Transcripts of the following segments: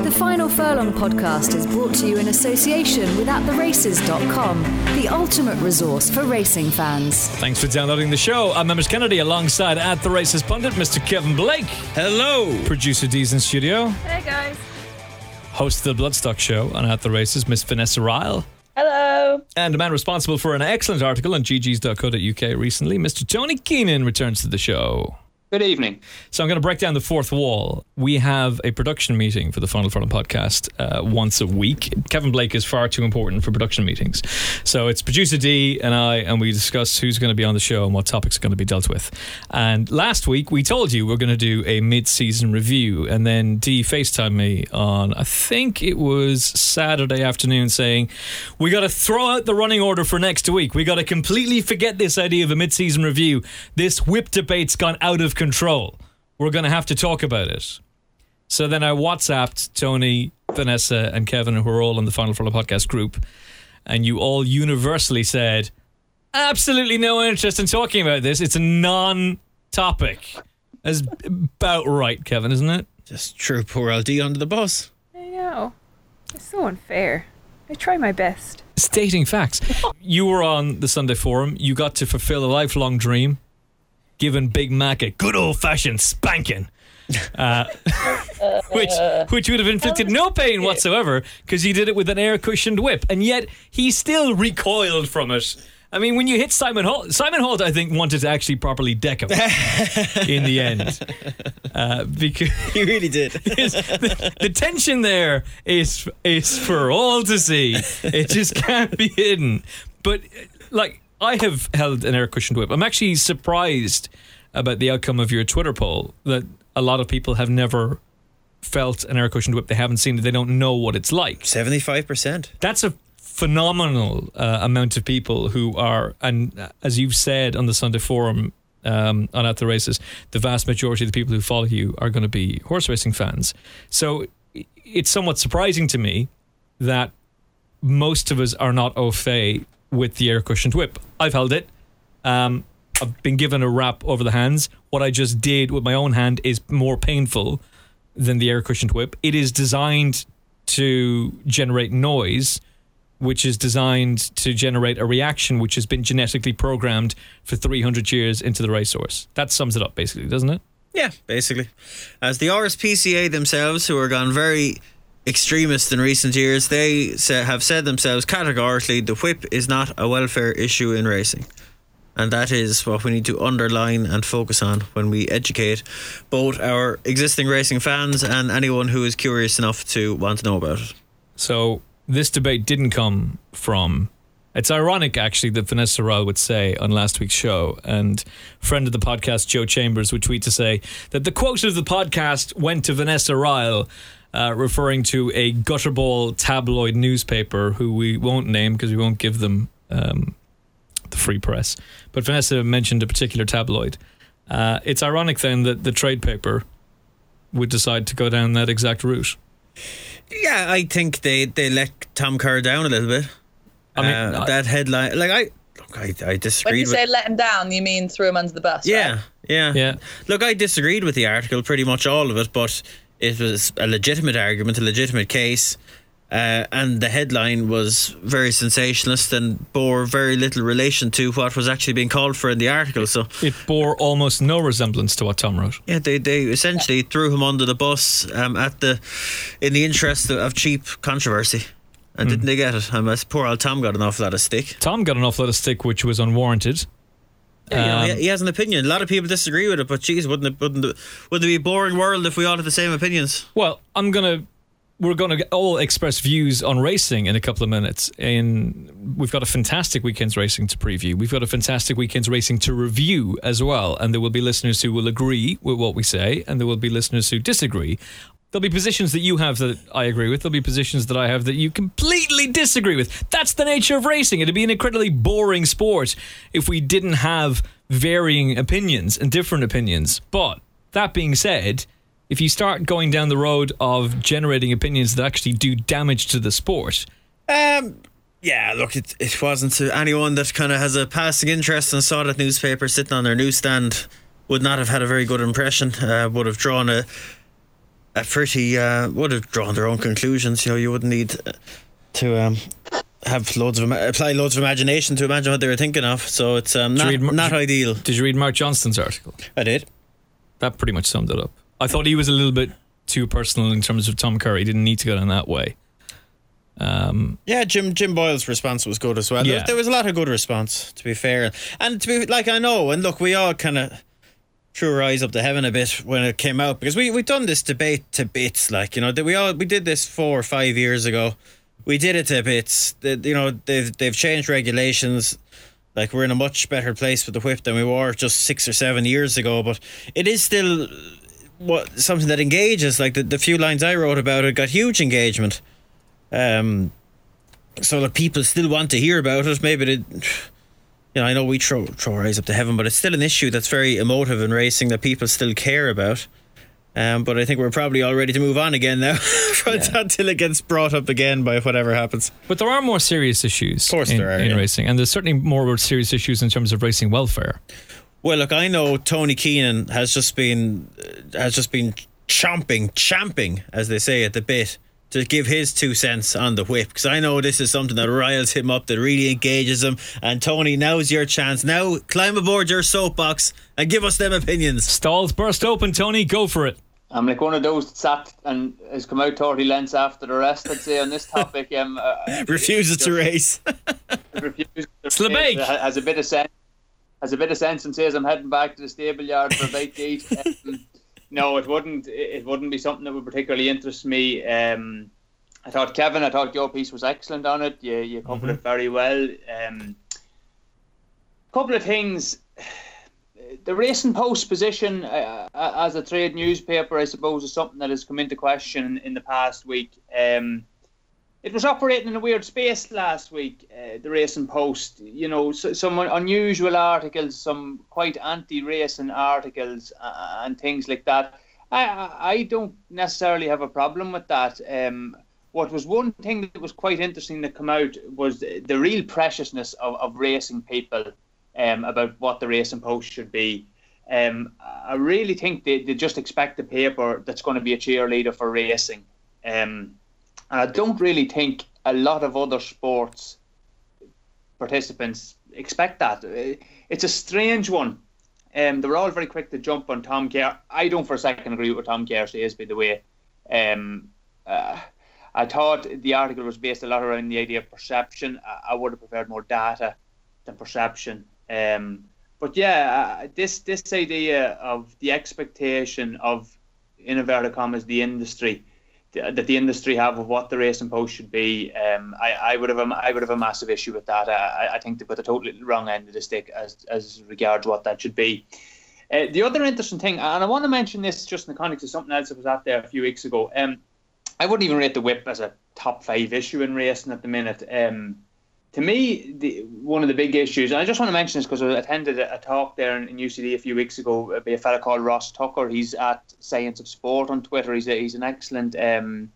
The Final Furlong podcast is brought to you in association with AtTheRaces.com, the ultimate resource for racing fans. Thanks for downloading the show. I'm Emmet Kennedy alongside at the Races pundit, Mr. Kevin Blake. Hello. Producer D's in studio. Hey guys. Host of the Bloodstock Show on At the Races, Miss Vanessa Ryle. Hello. And the man responsible for an excellent article on ggs.co.uk recently, Mr. Tony Keenan, returns to the show. Good evening. So I'm going to break down the fourth wall. We have a production meeting for the Final Furlong podcast uh, once a week. Kevin Blake is far too important for production meetings. So it's producer D and I, and we discuss who's going to be on the show and what topics are going to be dealt with. And last week we told you we're going to do a mid-season review, and then D FaceTimed me on, I think it was Saturday afternoon, saying, we got to throw out the running order for next week. We got to completely forget this idea of a mid-season review. This whip debate's gone out of control. We're going to have to talk about it. So then I WhatsApped Tony, Vanessa, and Kevin, who are all in the Final Furlong podcast group, and you all universally said, absolutely no interest in talking about this. It's a non topic. That's about right, Kevin, isn't it? Just threw poor LD under the bus. I know. It's so unfair. I try my best. Stating facts. you were on the Sunday Forum. You got to fulfill a lifelong dream, giving Big Mac a good old fashioned spanking. Uh, which which would have inflicted no pain whatsoever because he did it with an air cushioned whip, and yet he still recoiled from it. I mean, when you hit Simon Holt, Simon Holt, I think wanted to actually properly deck him in the end uh, because He really did. the, the tension there is is for all to see. It just can't be hidden. But like I have held an air cushioned whip. I'm actually surprised about the outcome of your Twitter poll that a lot of people have never felt an air cushioned whip. They haven't seen it. They don't know what it's like. 75%. That's a phenomenal uh, amount of people who are, and uh, as you've said on the Sunday Forum um, on At the Races, the vast majority of the people who follow you are going to be horse racing fans. So it's somewhat surprising to me that most of us are not au fait with the air cushioned whip. I've held it. Um, I've been given a wrap over the hands. What I just did with my own hand is more painful than the air cushioned whip. It is designed to generate noise, which is designed to generate a reaction which has been genetically programmed for 300 years into the racehorse. That sums it up, basically, doesn't it? Yeah, basically. As the RSPCA themselves, who are gone very extremist in recent years, they have said themselves categorically the whip is not a welfare issue in racing. And that is what we need to underline and focus on when we educate both our existing racing fans and anyone who is curious enough to want to know about it. So this debate didn't come from. It's ironic, actually, that Vanessa Ryle would say on last week's show, and friend of the podcast Joe Chambers would tweet to say that the quote of the podcast went to Vanessa Ryle, uh, referring to a gutterball tabloid newspaper who we won't name because we won't give them um, the free press. But Vanessa mentioned a particular tabloid. Uh, it's ironic then that the trade paper would decide to go down that exact route. Yeah, I think they, they let Tom Kerr down a little bit. I mean, Uh, I- that headline, like I, look, I, I When disagreed you with. say let him down, you mean threw him under the bus? Yeah, right? yeah, Yeah. Look, I disagreed with the article, pretty much all of it, but it was a legitimate argument, a legitimate case, uh, and the headline was very sensationalist and bore very little relation to what was actually being called for in the article. So, It bore almost no resemblance to what Tom wrote. yeah, they, they essentially threw him under the bus um, at the in the interest of, of cheap controversy. And didn't they get it? And poor old Tom got an awful lot of stick. Tom got an awful lot of stick, which was unwarranted. Yeah, you know, Um, he- he has an opinion. A lot of people disagree with it, but geez, wouldn't it, wouldn't it, wouldn't it be a boring world if we all had the same opinions? Well, I'm gonna. We're going to all express views on racing in a couple of minutes. In we've got a fantastic weekend's racing to preview. We've got a fantastic weekend's racing to review as well, and there will be listeners who will agree with what we say, and there will be listeners who disagree. There'll be positions that you have that I agree with. There'll be positions that I have that you completely disagree with. That's the nature of racing. It'd be an incredibly boring sport if we didn't have varying opinions and different opinions. But that being said, if you start going down the road of generating opinions that actually do damage to the sport, Um, yeah, look, it, it wasn't to anyone that kind of has a passing interest and saw that newspaper sitting on their newsstand would not have had a very good impression. Uh, would have drawn a a pretty uh, would have drawn their own conclusions. You know, you wouldn't need uh, to um, have loads of apply loads of imagination to imagine what they were thinking of. So it's um, not Mar- not ideal. did you read Mark Johnston's article? I did. That pretty much summed it up. I thought he was a little bit too personal in terms of Tom Kerr. He didn't need to go down that way. Um, Yeah, Jim Jim Boyle's response was good as well. There- Yeah. There was a lot of good response, to be fair. And to be like I know, and look, we all kind of threw our eyes up to heaven a bit when it came out because we we've done this debate to bits. Like you know, that we all we did this four or five years ago. We did it to bits. You know, they've they've changed regulations. Like we're in a much better place with the whip than we were just six or seven years ago. But it is still what something that engages. Like the, the few lines I wrote about it got huge engagement. Um, so like people still want to hear about it. Maybe they, you know, I know we throw throw our eyes up to heaven, but it's still an issue that's very emotive in racing that people still care about. Um, but I think we're probably all ready to move on again now, until it gets brought up again by whatever happens. but there are more serious issues Of course in, there are, in yeah. racing, and there's certainly more serious issues in terms of racing welfare. Well, look, I know Tony Keenan has just been uh, has just been chomping, champing, as they say at the bit, to give his two cents on the whip. Because I know this is something that riles him up, that really engages him. And Tony, now's your chance. Now climb aboard your soapbox and give us them opinions. Stalls burst open, Tony. Go for it. I'm like one of those that sat and has come out 30 lengths after the rest, I'd say, on this topic. Um, uh, Refuses to race. refuses to Slabake. race, has a bit of sense. Has a bit of sense and says I'm heading back to the stable yard for a bite to eat. Um, no, it wouldn't. It wouldn't be something that would particularly interest me. Um, I thought Kevin, I thought your piece was excellent on it. You you covered it very well. Um, couple of things. The Racing Post position uh, uh, as a trade newspaper, I suppose, is something that has come into question in the past week. Um, it was operating in a weird space last week. Uh, the Racing Post, you know, so, some unusual articles, some quite anti-racing articles, uh, and things like that. I, I don't necessarily have a problem with that. Um, what was one thing that was quite interesting that come out was the, the real preciousness of, of racing people um, about what the Racing Post should be. Um, I really think they, they just expect the paper that's going to be a cheerleader for racing. Um, and I don't really think a lot of other sports participants expect that. Uh, It's a strange one. Um, they were all very quick to jump on Tom Kerr. I don't for a second agree with what Tom Kerr says, by the way. Um, uh, I thought the article was based a lot around the idea of perception. I, I would have preferred more data than perception. Um, but yeah, uh, this this idea of the expectation of, in inverted commas, the industry that the industry have of what the racing post should be, um, I, I would have a, I would have a massive issue with that. I, I think they put the totally wrong end of the stick as as regards what that should be. Uh, the other interesting thing, and I want to mention this just in the context of something else that was out there a few weeks ago. Um, I wouldn't even rate the whip as a top five issue in racing at the minute. Um, to me, the, one of the big issues, and I just want to mention this because I attended a, talk there in, in UCD a few weeks ago by a fellow called Ross Tucker. He's at Science of Sport on Twitter. He's a, he's an excellent um,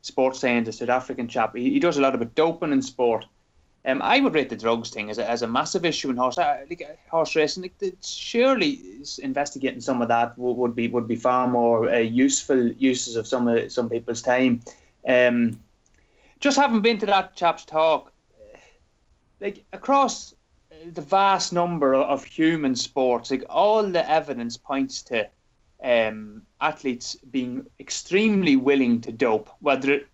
sports scientist, South African chap. He, he does a lot about doping in sport. Um, I would rate the drugs thing as a, as a massive issue in horse uh, like, uh, horse racing. Like, surely investigating some of that would, would be would be far more uh, useful uses of some of some people's time. Um, just having been to that chap's talk, like across the vast number of human sports, like all the evidence points to um, athletes being extremely willing to dope, whether it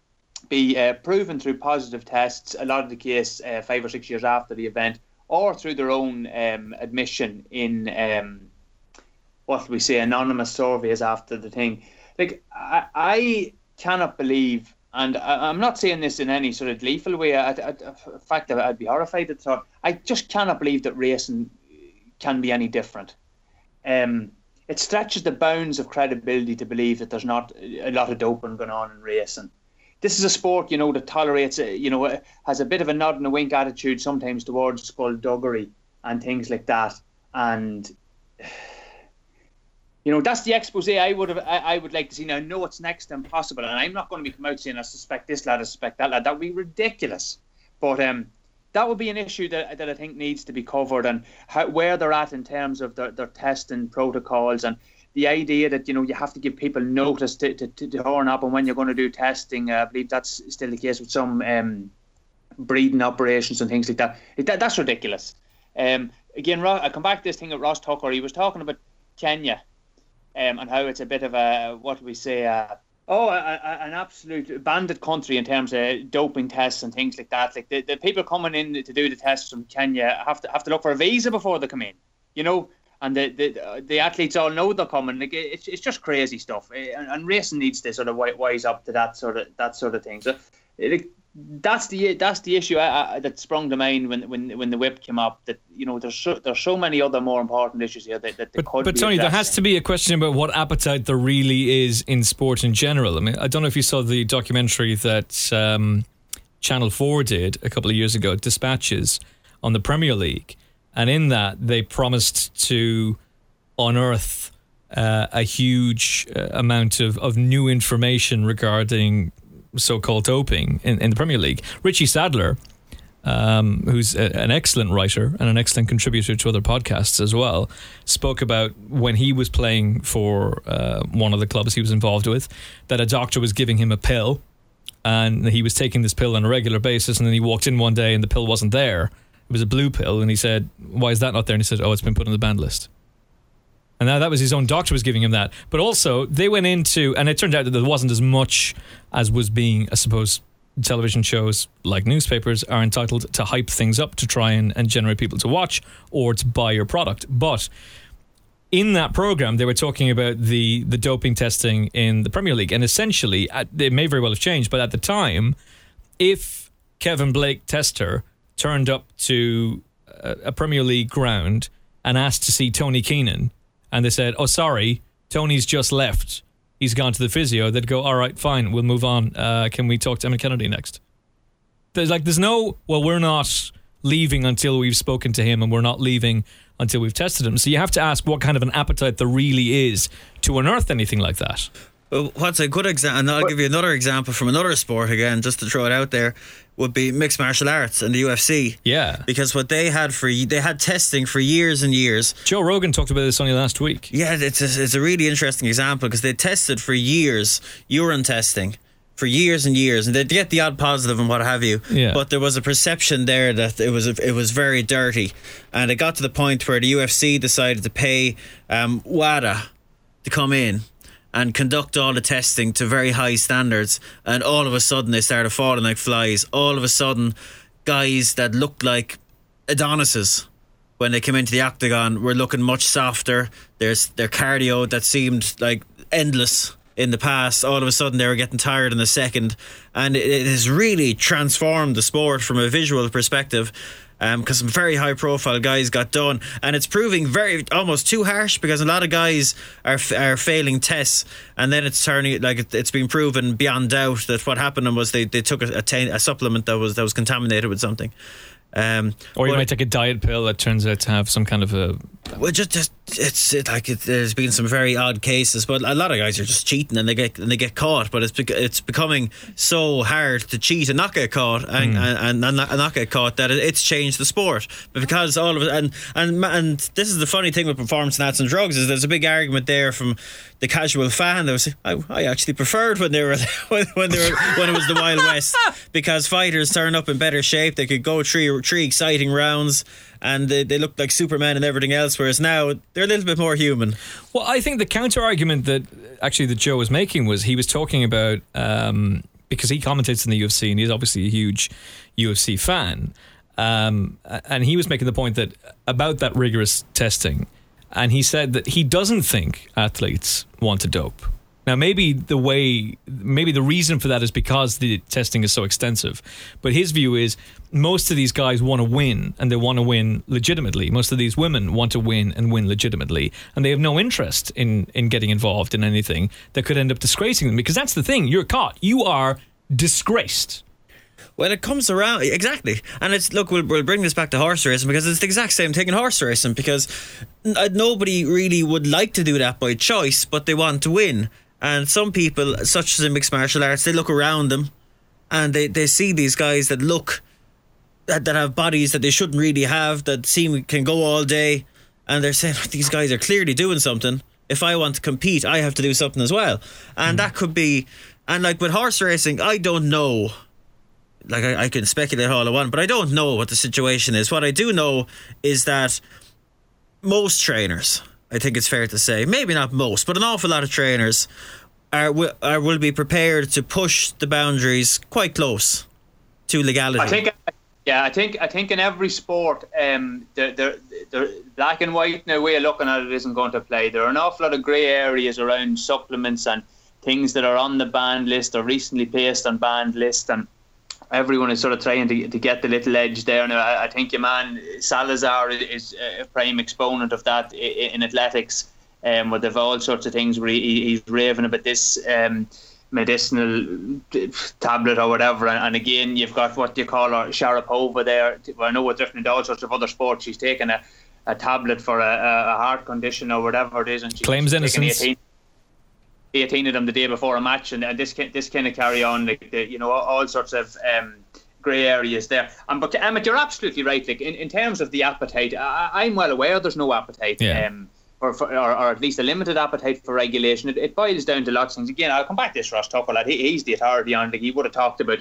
be uh, proven through positive tests, a lot of the case uh, five or six years after the event, or through their own um, admission in um, what we say anonymous surveys after the thing. Like I, I cannot believe, and I, I'm not saying this in any sort of gleeful way. I, I, in fact, I'd be horrified at thought. I just cannot believe that racing can be any different. Um, it stretches the bounds of credibility to believe that there's not a lot of doping going on in racing. This is a sport, you know, that tolerates, you know, has a bit of a nod and a wink attitude sometimes towards skullduggery and things like that. And you know, that's the expose I would have, I, I, would like to see. Now, I know it's next to impossible, and I'm not going to be come out saying I suspect this lad, I suspect that lad. That would be ridiculous. But um, that would be an issue that, that I think needs to be covered, and how, where they're at in terms of their, their testing protocols, and the idea that you know you have to give people notice to to, to, horn up, and when you're going to do testing, uh, I believe that's still the case with some um, breeding operations and things like that. that that's ridiculous. Um, again, I come back to this thing at Ross Tucker. He was talking about Kenya um, and how it's a bit of a what do we say? Uh, oh, a, a, an absolute bandit country in terms of doping tests and things like that. Like the, the people coming in to do the tests from Kenya have to have to look for a visa before they come in. You know, and the the, the athletes all know they're coming. Like it's, it's just crazy stuff, eh, and, and racing needs to sort of wise up to that sort of that sort of thing. So. It, that's the that's the issue I, I, that sprung to mind when when when the whip came up. That you know, there's so, there's so many other more important issues here that, that but, but Tony, there has to be a question about what appetite there really is in sport in general. I mean, I don't know if you saw the documentary that um, Channel Four did a couple of years ago, Dispatches, on the Premier League, and in that they promised to unearth. Uh, a huge uh, amount of, of new information regarding so-called doping in, in the Premier League. Richie Sadler, um, who's a, an excellent writer and an excellent contributor to other podcasts as well, spoke about when he was playing for uh, one of the clubs he was involved with that a doctor was giving him a pill and he was taking this pill on a regular basis and then he walked in one day and the pill wasn't there. It was a blue pill and he said, "Why is that not there?" And he said, "Oh, it's been put on the banned list." And now that was his own doctor was giving him that. But also, they went into, and it turned out that there wasn't as much as was being, I suppose, television shows like newspapers are entitled to hype things up to try and, and generate people to watch or to buy your product. But in that program, they were talking about the, the doping testing in the Premier League. And essentially, uh, it may very well have changed, but at the time, if Kevin Blake Tester turned up to a Premier League ground and asked to see Tony Keenan, and they said, "Oh, sorry, Tony's just left. He's gone to the physio." They'd go, "All right, fine, we'll move on. Uh, can we talk to Emmet Kennedy next?" There's like, there's no, well, we're not leaving until we've spoken to him, and we're not leaving until we've tested him. So you have to ask what kind of an appetite there really is to unearth anything like that. What's a good example, and I'll give you another example from another sport again, just to throw it out there, would be mixed martial arts and the UFC. Yeah. Because what they had for they had testing for years and years. Joe Rogan talked about this only last week. Yeah, it's a, it's a really interesting example because they tested for years urine testing for years and years, and they'd get the odd positive and what have you. Yeah. But there was a perception there that it was it was very dirty, and it got to the point where the UFC decided to pay um, WADA to come in and conduct all the testing to very high standards. And all of a sudden, they started falling like flies. All of a sudden, guys that looked like Adonises when they came into the octagon were looking much softer. There's their cardio that seemed like endless in the past. All of a sudden, they were getting tired in a second, and it has really transformed the sport from a visual perspective because um, some very high profile guys got done, and it's proving very almost too harsh because a lot of guys are are failing tests, and then it's turning like it, has been proven beyond doubt that what happened was they, they took a, a, a supplement that was that was contaminated with something. Um, or you might take a diet pill that turns out to have some kind of a. Well, just, just it's it, like it, there's been some very odd cases, but a lot of guys are just cheating and they get and they get caught. But it's it's becoming so hard to cheat and not get caught and, mm. and, and, not, and, not, get caught that it's changed the sport. But because all of it and and and this is the funny thing with performance enhancing and drugs is there's a big argument there from the casual fan that was I, I actually preferred when they were when, when they were when it was the Wild West because fighters turn up in better shape. They could go three three exciting rounds and they, they looked like Superman and everything else. Whereas now they're a little bit more human. Well, I think the counter argument that actually that Joe was making was he was talking about um, because he commentates in the UFC and he's obviously a huge UFC fan. Um, and he was making the point that about that rigorous testing, and he said that he doesn't think athletes want to dope. Now, maybe the way, maybe the reason for that is because the testing is so extensive. But his view is most of these guys want to win and they want to win legitimately. Most of these women want to win and win legitimately. And they have no interest in, in getting involved in anything that could end up disgracing them because that's the thing. You're caught. You are disgraced. When it comes around, exactly, and it's look, we'll, we'll bring this back to horse racing because it's the exact same thing in horse racing because n- uh, nobody really would like to do that by choice, but they want to win. And some people, such as in mixed martial arts, they look around them and they, they see these guys that look that, that have bodies that they shouldn't really have, that seem can go all day, and they're saying these guys are clearly doing something. If I want to compete, I have to do something as well, and hmm. that could be. And like with horse racing, I don't know. Like I, I can speculate all I want, but I don't know what the situation is. What I do know is that most trainers, I think it's fair to say, maybe not most, but an awful lot of trainers are, wi- are will be prepared to push the boundaries quite close to legality. I think, yeah, I think, I think in every sport, um, the, the, the black and white now way of looking at it isn't going to play. There are an awful lot of grey areas around supplements and things that are on the banned list or recently placed on banned list, and everyone is sort of trying to, to get the little edge there. Now, I, I think your man Salazar is a prime exponent of that i- i- in athletics, um, where they've all sorts of things where he, he's raving about this. Um, medicinal tablet or whatever and, and again you've got what you call her Sharapova there well, I know it's different in all sorts of other sports she's taken a, a tablet for a, a a heart condition or whatever it is and she, Claims innocence. 18 18 of them the day before a match, and, and this can, this kind of carry on, like the, you know, all, all sorts of um, grey areas there. And but Emmet, you're absolutely right. Like in, in terms of the appetite, I, I'm well aware there's no appetite. Yeah. Um, or, for, or, or at least a limited appetite for regulation. It, it boils down to lots of things. Again, I'll come back to this Ross Tucker lad. He, he's the authority on it. He would have talked about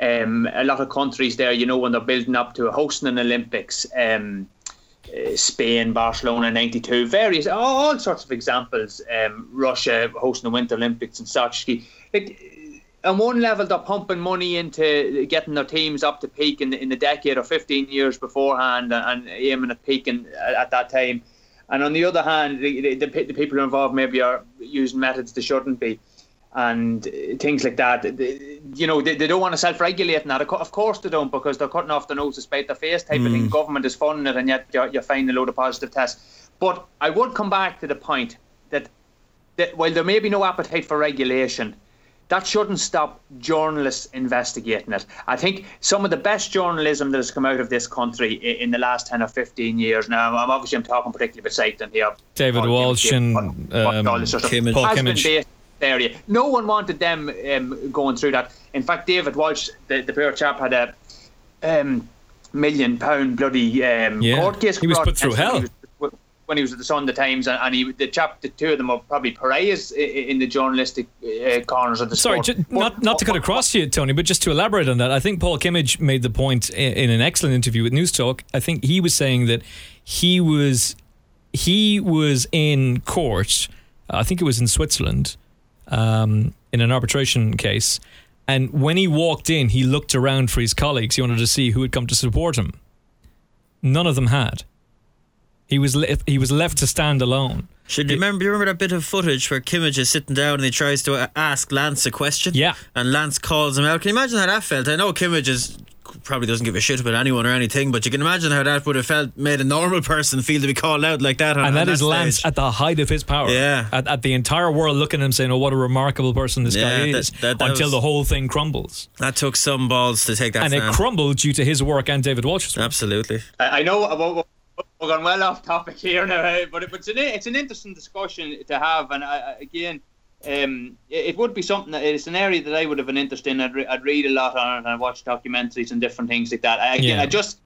um, a lot of countries there, you know, when they're building up to hosting an Olympics. Um, uh, Spain, Barcelona, '92, various, all, sorts of examples. Um, Russia hosting the Winter Olympics and such. Like, on one level, they're pumping money into getting their teams up to peak in the, in the decade or 15 years beforehand, and, aiming at peaking at, at that time. And on the other hand, the, the the people involved maybe are using methods they shouldn't be and uh, things like that. They- You know, they, they don't want to self-regulate and that. Of course they don't, because they're cutting off the nose to spite their face type of thing. Government is funding it, and yet you're, you're finding a load of positive tests. But I would come back to the point that, that while there may be no appetite for regulation, that shouldn't stop journalists investigating it. I think some of the best journalism that has come out of this country i- in the last 10 or 15 years now, I'm obviously I'm talking particularly about Satan here. David Paul Walsh Kimmage, and, what- what um, all this sort of- Kimmage. Paul has been Kimmage. Based in the area. No one wanted them um, going through that. In fact, David Walsh, the, the poor chap, had a um, million pound bloody um, Yeah. court case. He was put through hell. He was- when he was at the Sunday Times, and, and he, the chap, the two of them are probably pariahs in the journalistic uh, corners of the Sorry, ju- not not to cut across you, Tony, but just to elaborate on that, I think Paul Kimmage made the point in, in an excellent interview with Newstalk. I think he was saying that he was he was in court. I think it was in Switzerland, um, in an arbitration case, and when he walked in, he looked around for his colleagues. He wanted to see who had come to support him. None of them had. He was le- he was left to stand alone. Should you remember? You remember that bit of footage where Kimmage is sitting down and he tries to ask Lance a question? Yeah. And Lance calls him out. Can you imagine how that felt? I know Kimmage is probably doesn't give a shit about anyone or anything, but you can imagine how that would have felt made a normal person feel to be called out like that. On, and on that is Lance at the height of his power. Yeah. At, at the entire world looking at him saying, oh, what a remarkable person this guy Yeah, that- is. that- that until was- the whole thing crumbles. That took some balls to take that. and it crumbled due to his work and David Walsh's work. Absolutely. I I know we're, we're going well off topic here now, eh, but but it's an it's an interesting discussion to have, and I, I- again, um, it, it would be something that it's an area that I would have an interest in. I'd, re- I'd read a lot on it, and I'd watch documentaries and different things like that. I, again, Yeah. I just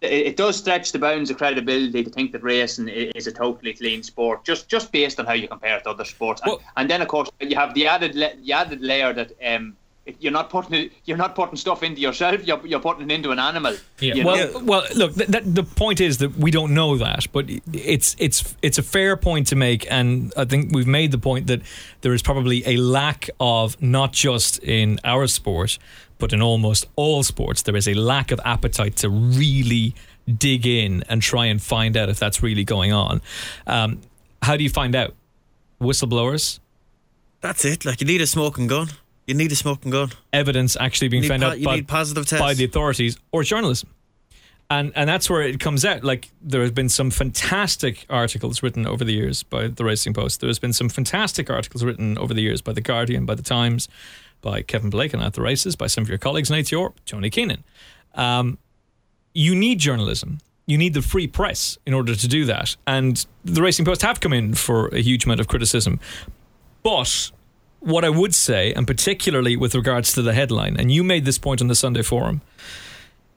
it, it does stretch the bounds of credibility to think that racing is a totally clean sport, just just based on how you compare it to other sports. And, Well- and then of course you have the added la- the added layer that. Um, you're not putting it, you're not putting stuff into yourself. You're, you're putting it into an animal. Yeah. you Well, know? well, look. Th- that, the point is that we don't know that, but it's it's it's a fair point to make, and I think we've made the point that there is probably a lack of not just in our sport, but in almost all sports, there is a lack of appetite to really dig in and try and find out if that's really going on. Um, how do you find out? Whistleblowers, That's it. Like you need a smoking gun. You need a smoking gun. evidence actually being found po- out by, positive tests. by the authorities or journalism. And and that's where it comes out. Like there has been some fantastic articles written over the years by the Racing Post. There has been some fantastic articles written over the years by the Guardian, by the Times, by Kevin Blake and at the races, by some of your colleagues, Nate York, Tony Keenan. Um, you need journalism. You need the free press in order to do that. And the Racing Post have come in for a huge amount of criticism. But what I would say, and particularly with regards to the headline, and you made this point on the Sunday Forum,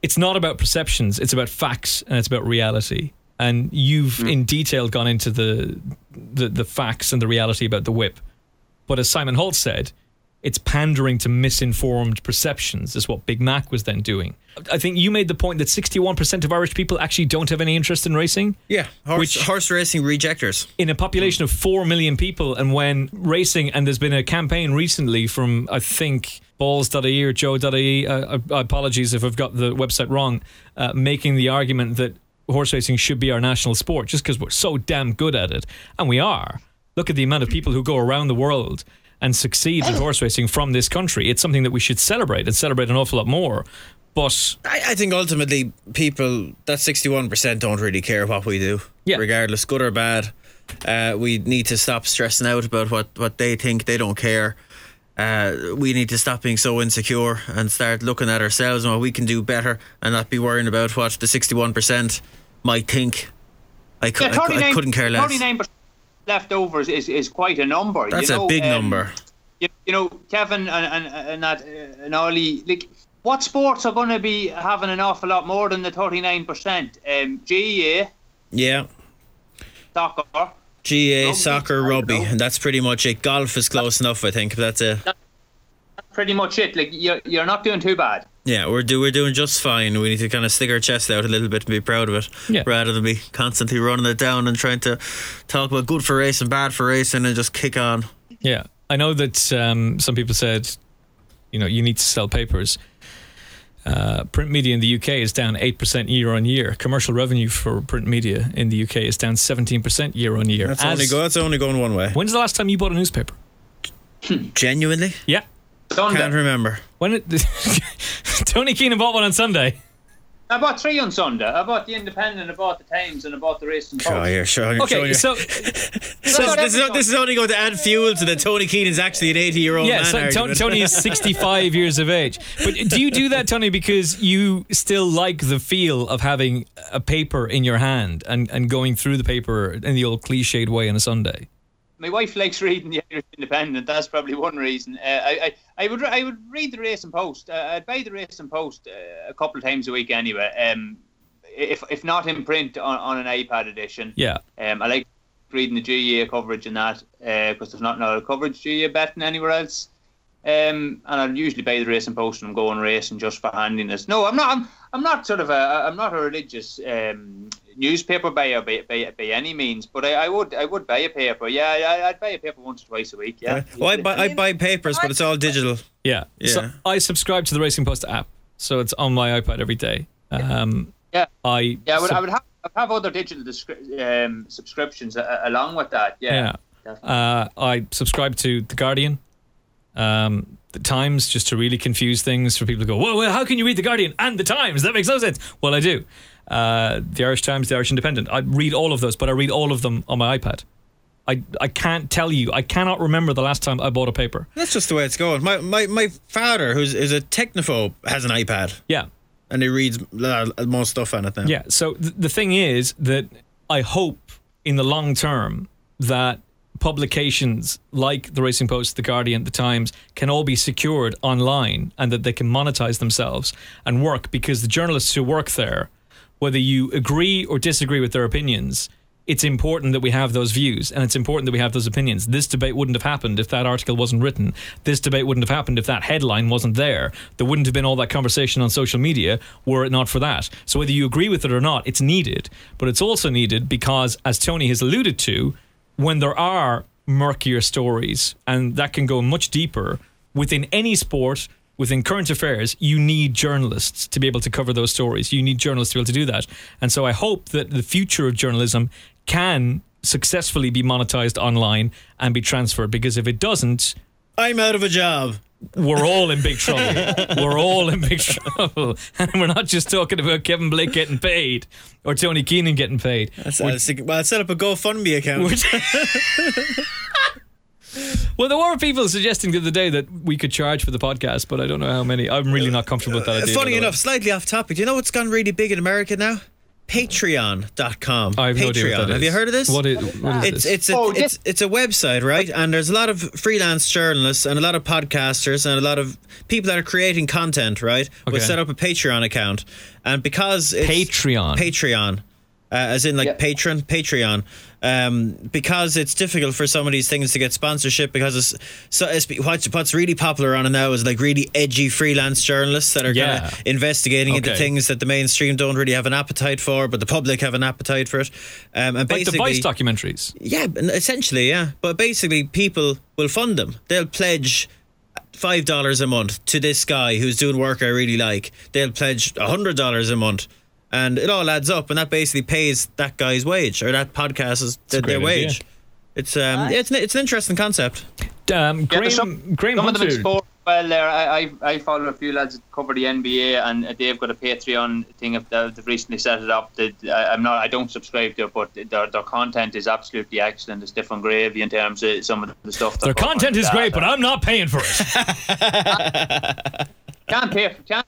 it's not about perceptions, it's about facts and it's about reality. And you've hmm. in detail gone into the, the the facts and the reality about the whip. But as Simon Holt said, it's pandering to misinformed perceptions, is what Big Mac was then doing. I think you made the point that 61% of Irish people actually don't have any interest in racing yeah, horse, Which- horse racing rejectors. in a population of 4 million people and when racing and there's been a campaign recently from I think balls.ie or joe.ie uh, uh, apologies if I've got the website wrong uh, making the argument that horse racing should be our national sport just because we're so damn good at it and we are look at the amount of people who go around the world and succeed in horse racing from this country it's something that we should celebrate and celebrate an awful lot more but I, I think ultimately people that sixty one percent don't really care what we do. Yeah. Regardless, good or bad. Uh, we need to stop stressing out about what, what they think. They don't care. Uh, we need to stop being so insecure and start looking at ourselves and what we can do better and not be worrying about what the 61% might think. I, cou- Yeah, I, cou- I couldn't care less. 39% leftovers is, is quite a number. That's you know, a big um, number. You, you know, Kevin and and, and that uh, and Ollie, like, what sports are going to be having an awful lot more than the thirty nine percent? Um, GAA, Yeah. soccer, GAA, Rugby, soccer, rugby. And that's pretty much it. Golf is close enough, I think. That's it. pretty much it. Like you're you're not doing too bad. Yeah, we're do we're doing just fine. We need to kind of stick our chest out a little bit and be proud of it, Yeah. rather than be constantly running it down and trying to talk about good for racing, bad for racing, and just kick on. Yeah, I know that um, some people said, you know, you need to sell papers. Uh, print media in the UK is down 8% year on year. Commercial revenue for print media in the UK is down 17% year on year. That's As- only go, that's only going one way. When's the last time you bought a newspaper? Genuinely, Yeah. Sunday. can't remember. When it, Tony Keenan bought one on Sunday. I bought three on Sunday. I bought the Independent, I bought the Times, and I bought the Racing Post. Sure, you're sure. you're Okay, showing so this, this, is, this is only going to add fuel to the Tony Keenan's actually an 80 year old yeah, man. so Tony. Tony is 65 years of age. But do you do that, Tony, because you still like the feel of having a paper in your hand and, and going through the paper in the old cliched way on a Sunday? My wife likes reading the Irish Independent. That's probably one reason. Uh, I, I I would I would read the Racing Post. Uh, I'd buy the Racing Post uh, a couple of times a week anyway. Um, if if not in print on, on an iPad edition. Yeah. Um, I like reading the GAA coverage and that because there's not no coverage GAA betting anywhere else. Um, and I'd usually buy the Racing Post and I'm going racing just for handiness. No, I'm not. I'm, I'm not sort of a. I'm not a religious um, newspaper buyer by, by, by any means. But I, I would I would buy a paper. Yeah, I, I'd buy a paper once or twice a week. Yeah. Well, I buy, I buy papers, but it's all digital. Yeah. So Yeah. I subscribe to the Racing Post app, so it's on my iPad every day. Um, Yeah. I Yeah, I would, sub- I would have I'd have other digital descri- um, subscriptions uh, along with that. Yeah. yeah. Uh, I subscribe to the Guardian, um, the Times, just to really confuse things for people to go, "Well, well, how can you read the Guardian and the Times? That makes no sense." Well, I do. Uh, the Irish Times, the Irish Independent. I read all of those, but I read all of them on my iPad. I, I can't tell you. I cannot remember the last time I bought a paper. That's just the way it's going. My my, my father, who's is a technophobe, has an iPad Yeah. and he reads uh, most stuff on it now. Yeah. So th- the thing is that I hope in the long term that publications like the Racing Post, the Guardian, the Times can all be secured online and that they can monetize themselves and work because the journalists who work there, whether you agree or disagree with their opinions, it's important that we have those views and it's important that we have those opinions. This debate wouldn't have happened if that article wasn't written. This debate wouldn't have happened if that headline wasn't there. There wouldn't have been all that conversation on social media were it not for that. So whether you agree with it or not, it's needed. But it's also needed because, as Tony has alluded to, when there are murkier stories, and that can go much deeper within any sport, within current affairs, you need journalists to be able to cover those stories. You need journalists to be able to do that. And so I hope that the future of journalism can successfully be monetized online and be transferred. Because if it doesn't, I'm out of a job. we're all in big trouble. we're all in big trouble, and we're not just talking about Kevin Blake getting paid or Tony Keenan getting paid. That's, I was well, set up a GoFundMe account. Well, there were people suggesting the other day that we could charge for the podcast, but I don't know how many. I'm really not comfortable with that idea. Funny by the way. enough, slightly off topic. Do you know what's gone really big in America now? Patreon.com. I have no Patreon. idea what that Have you heard of this? What is, what is It's this? it's a, Oh, it's it's a website, right? And there's a lot of freelance journalists and a lot of podcasters and a lot of people that are creating content, right? Okay. Will set up a Patreon account, and because it's Patreon. Patreon, uh, as in like Yeah. patron, Patreon. Um, because it's difficult for some of these things to get sponsorship because it's so it's, what's, what's really popular on it now is like really edgy freelance journalists that are Yeah. kind of investigating into things that the mainstream don't really have an appetite for, but the public have an appetite for it. Um, and like the basically, Vice documentaries. yeah, and essentially, yeah. But basically, people will fund them. They'll pledge five dollars a month to this guy who's doing work I really like. They'll pledge a hundred dollars a month, and it all adds up, and that basically pays that guy's wage or that podcast's a their great idea. wage. It's um, yeah, it's an, it's an interesting concept. Um, Yeah, Graham, there's some, Graham some of them in sport. Well, there, I, I I follow a few lads that cover the NBA, and they've got a Patreon thing. Of the, they've recently set it up. That I, I'm not, I don't subscribe to it, but their, their content is absolutely excellent. It's different gravy in terms of some of the stuff. Their content covering. is great, but I'm not paying for it. can't pay for, can't,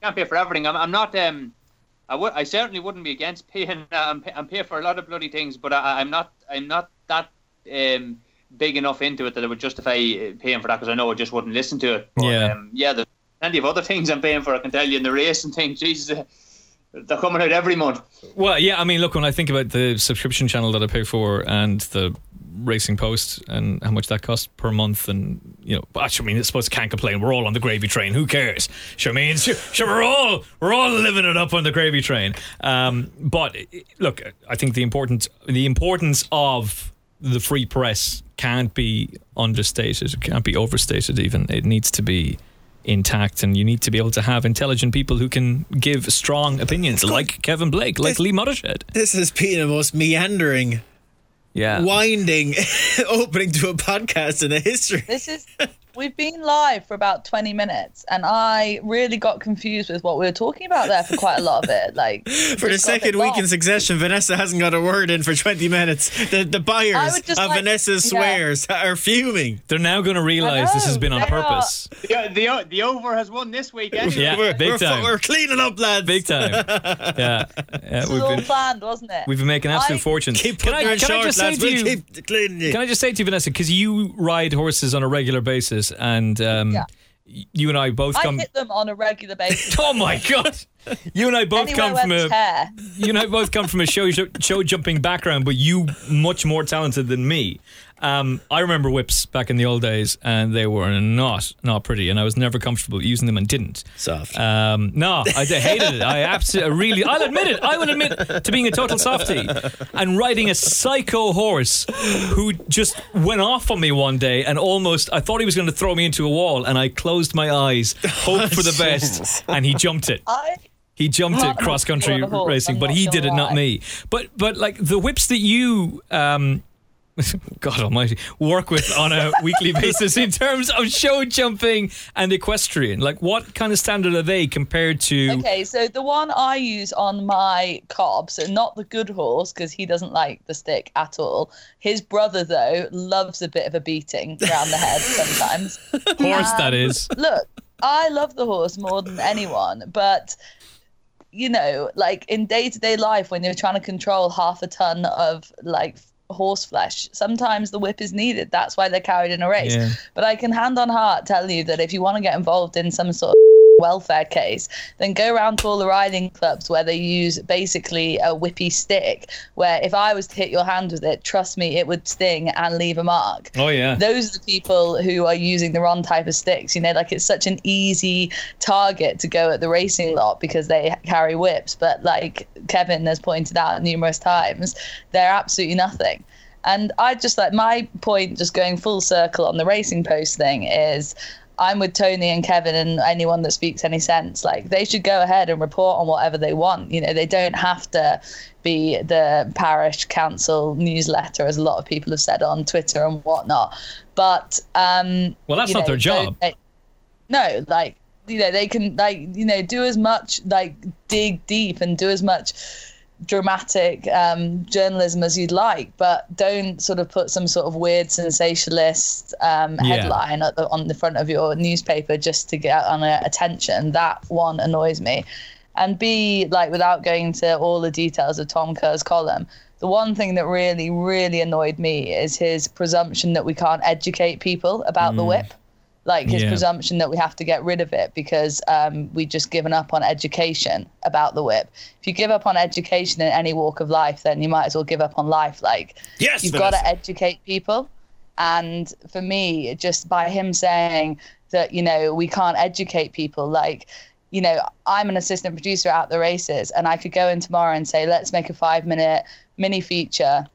can't pay for everything. I'm, I'm not um I would I certainly wouldn't be against paying uh, I'm, pay, I'm paying for a lot of bloody things but I, I'm not I'm not that um big enough into it that it would justify uh, paying for that because I know I just wouldn't listen to it. But, Yeah. um, yeah there's plenty of other things I'm paying for I can tell you in the race and things. Jesus uh, they're coming out every month. Well, yeah, I mean, look, when I think about the subscription channel that I pay for and the Racing Post and how much that costs per month, and you know, but I mean, I suppose can't complain. We're all on the gravy train. Who cares? Sure, I mean, sure, we're all we're all living it up on the gravy train. Um, but look, I think the important the importance of the free press can't be understated. It can't be overstated. Even it needs to be intact and you need to be able to have intelligent people who can give strong opinions like Kevin Blake like This- Lee Mottershead This has been the most meandering, yeah winding opening to a podcast in the history. This is we've been live for about 20 minutes and I really got confused with what we were talking about there for quite a lot of it. Like For the just got a bit second week in succession, Vanessa hasn't got a word in for 20 minutes. The the buyers of like- Vanessa's yeah. swears are fuming. they're now going to realize this has been on they are. purpose the, the, the over has won this week anyway. yeah we're, big we're, time we're cleaning up, lads. big time yeah, yeah This we've all been planned, wasn't it? we've been making absolute I- fortunes Keep can I, her in can I short, just say lads. to We'll you keep cleaning you. Can I just say to you, Vanessa, because you ride horses on a regular basis, and um, Yeah. you and I both come. I hit them on a regular basis. Oh my god! You and I both Anywhere come from a hair. you and I both come from a show show jumping background, but you much more talented than me. Um, I remember whips back in the old days, and they were not not pretty, and I was never comfortable using them and didn't. Soft. Um, no, I d- hated it. I absolutely, really, I'll admit it. I will admit to being a total softie and riding a psycho horse who just went off on me one day and almost, I thought he was going to throw me into a wall, and I closed my eyes, hoped for the best, and he jumped it. I He jumped it cross country on a horse, racing, but he did it, not me. But but like the whips that you. Um, God Almighty, work with on a weekly basis in terms of show jumping and equestrian. Like, what kind of standard are they compared to? Okay, so the one I use on my cob, so not the good horse because he doesn't like the stick at all. His brother, though, loves a bit of a beating around the head sometimes. Horse, that is. Look, I love the horse more than anyone, but you know, like in day to day life, when you're trying to control half a ton of like horse flesh, sometimes the whip is needed. That's why they're carried in a race. Yeah. But I can hand on heart tell you that if you want to get involved in some sort of welfare case, then go around to all the riding clubs where they use basically a whippy stick. Where if I was to hit your hand with it, trust me, it would sting and leave a mark Oh yeah. those are the people who are using the wrong type of sticks. You know, like it's such an easy target to go at the racing lot because they carry whips. But like Kevin has pointed out numerous times, they're absolutely nothing. And I just like my point, just going full circle on the racing post thing, is I'm with Tony and Kevin and anyone that speaks any sense. Like they should go ahead and report on whatever they want. You know, they don't have to be the parish council newsletter, as a lot of people have said on Twitter and whatnot. But um, Well, that's not know, their job. they- no, like you know, they can like you know do as much like dig deep and do as much dramatic um, journalism as you'd like, but don't sort of put some sort of weird sensationalist um, Yeah. headline at the, on the front of your newspaper just to get on uh, attention. That one annoys me. And B, like without going into all the details of Tom Kerr's column, the one thing that really, really annoyed me is his presumption that we can't educate people about the whip like his Yeah. presumption that we have to get rid of it because um, we just given up on education about the whip. If you give up on education in any walk of life, then you might as well give up on life. Like Yes, you've got to educate people. And for me, just by him saying that, you know, we can't educate people, like, you know, I'm an assistant producer at the races, and I could go in tomorrow and say, let's make a five minute mini feature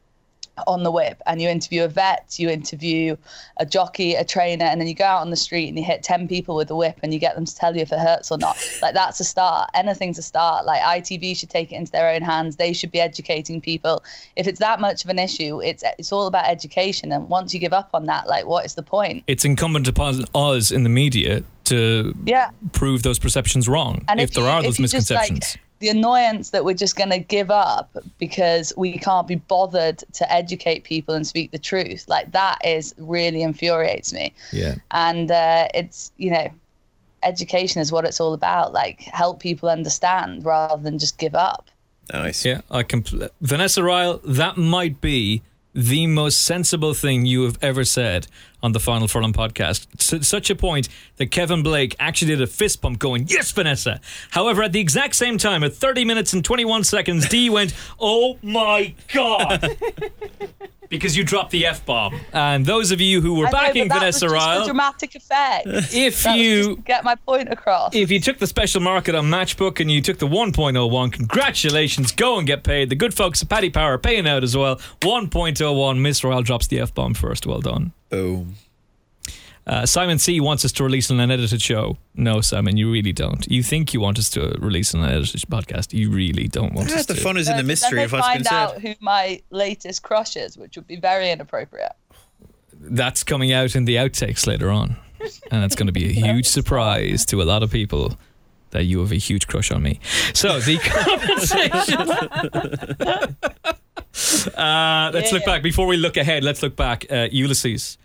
on the whip and you interview a vet, you interview a jockey, a trainer, and then you go out on the street and you hit 10 people with the whip and you get them to tell you if it hurts or not. Like, that's a start. Anything's a start. Like, ITV should take it into their own hands. They should be educating people. If it's that much of an issue, it's, it's all about education. And once you give up on that, like, what is the point? It's incumbent upon us in the media to Yeah. prove those perceptions wrong And if, there you- are those you just, like, misconceptions. The annoyance that we're just going to give up because we can't be bothered to educate people and speak the truth, like that is really infuriates me. yeah. And uh, it's, you know, education is what it's all about. Like, help people understand rather than just give up. Nice. Yeah, I compl- Vanessa Ryle, that might be the most sensible thing you have ever said on the Final Furlong podcast. S- such a point that Kevin Blake actually did a fist pump going, Yes, Vanessa. However, at the exact same time, at 30 minutes and 21 seconds, D went, Oh my God. because you dropped the F bomb. And those of you who were I know, but backing that Vanessa was just Ryle, a dramatic effect. if That was you just to get my point across. if you took the special market on Matchbook and you took the 1.01, congratulations. Go and get paid. The good folks at Paddy Power are paying out as well. 1.01. Miss Royale drops the F bomb first. Well done. Boom. Uh, Simon C wants us to release an unedited show. No, Simon, you really don't. You think you want us to release an unedited podcast. You really don't want Yeah, us the to. fun is in the mystery they of what's been find out who my latest crush is, which would be very inappropriate. That's coming out in the outtakes later on. And it's going to be a huge surprise to a lot of people that you have a huge crush on me. So the conversation. uh, let's look Yeah. back. Before we look ahead, let's look back. Uh, Ulysses,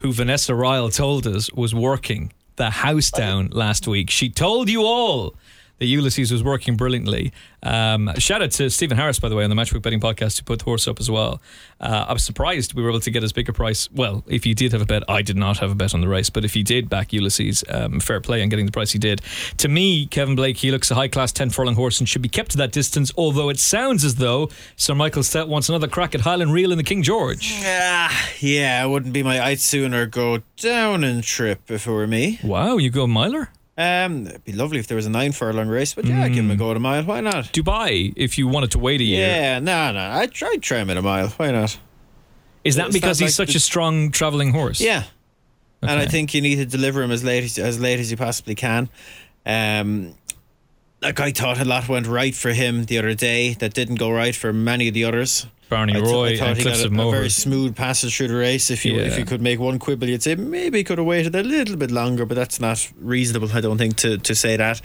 who Vanessa Ryle told us was working the house down last week. She told you all that Ulysses was working brilliantly. Um, shout out to Stephen Harris, by the way, on the Matchbook Betting Podcast, who put the horse up as well. Uh, I was surprised we were able to get as big a price. Well, if you did have a bet, I did not have a bet on the race, but if you did back Ulysses, um, fair play on getting the price he did. To me, Kevin Blake, he looks a high class 10 furlong horse and should be kept to that distance, although it sounds as though Sir Michael Stoute wants another crack at Highland Reel in the King George. Ah, yeah, it wouldn't be my. I'd sooner go down and trip if it were me. Wow, you go miler? Um, it'd be lovely if there was a nine furlong race, but yeah, I'd give him a go at a mile. Why not? Dubai, if you wanted to wait a year. Yeah, no, no. I'd try, try him at a mile. Why not? Is that It's because he's like such the- a strong travelling horse? Yeah, and I think you need to deliver him as late as, as late as you possibly can. Um, like I thought a lot went right for him the other day that didn't go right for many of the others. Barney I th- Roy I thought and he Cliffs got of a, a very smooth passage through the race. If you if you could make one quibble, you'd say maybe he could have waited a little bit longer, but that's not reasonable. I don't think to to say that.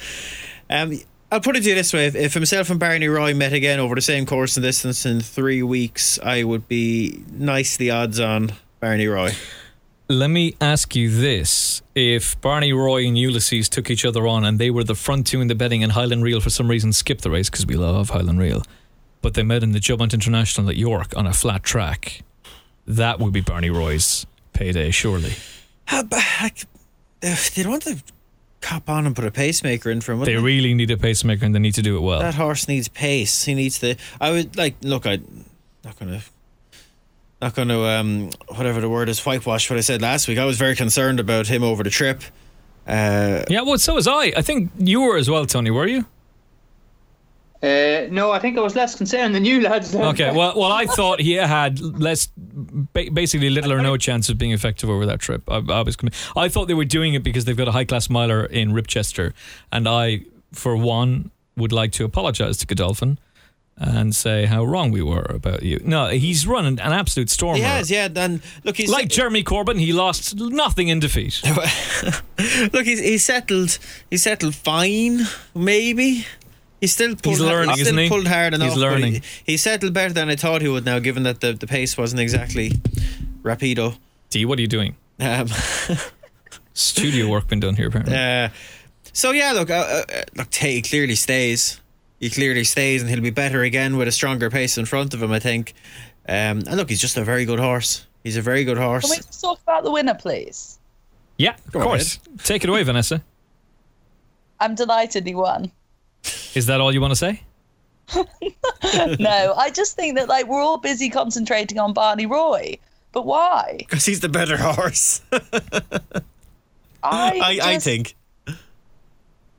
Um, I'll put it to you this way: if, if himself and Barney Roy met again over the same course and distance in three weeks, I would be nicely odds on Barney Roy. Let me ask you this. If Barney Roy and Ulysses took each other on and they were the front two in the betting and Highland Reel for some reason skipped the race because we love Highland Reel, but they met in the Juddmonte International at York on a flat track, that would be Barney Roy's payday, surely. How if they don't want to cop on and put a pacemaker in for him. They wouldn't really need a pacemaker and they need to do it well. That horse needs pace. He needs to. I would like. Look, I'm not gonna. Not going to, um, whatever the word is, whitewash what I said last week. I was very concerned about him over the trip. Uh, yeah, well, so was I. I think you were as well, Tony, were you? Uh, no, I think I was less concerned than you lads. Okay, well, well, I thought he had less basically little or no chance of being effective over that trip. I, I was, commi- I thought they were doing it because they've got a high class miler in Ribchester, and I, for one, would like to apologise to Godolphin and say how wrong we were about you. No, he's run an, an absolute storm. He has, yeah. And look, he's Like Jeremy Corbyn, he lost nothing in defeat. look, he's he's settled. He's settled fine, maybe. He's still pulled, He's learning, he's isn't he? pulled hard He's enough. but learning. He, he settled better than I thought he would now, given that the, the pace wasn't exactly rapido. D, what are you doing? Um, Studio work been done here, apparently. uh, so yeah, look, uh, uh, look, Tay clearly stays. He clearly stays, and he'll be better again with a stronger pace in front of him. I think. Um, and look, he's just a very good horse. He's a very good horse. Can we just talk about the winner, please? yeah, of Go course. Take it away, Vanessa. I'm delighted he won. Is that all you want to say? no, I just think that like we're all busy concentrating on Barney Roy, but why? Because he's the better horse. I I, I think.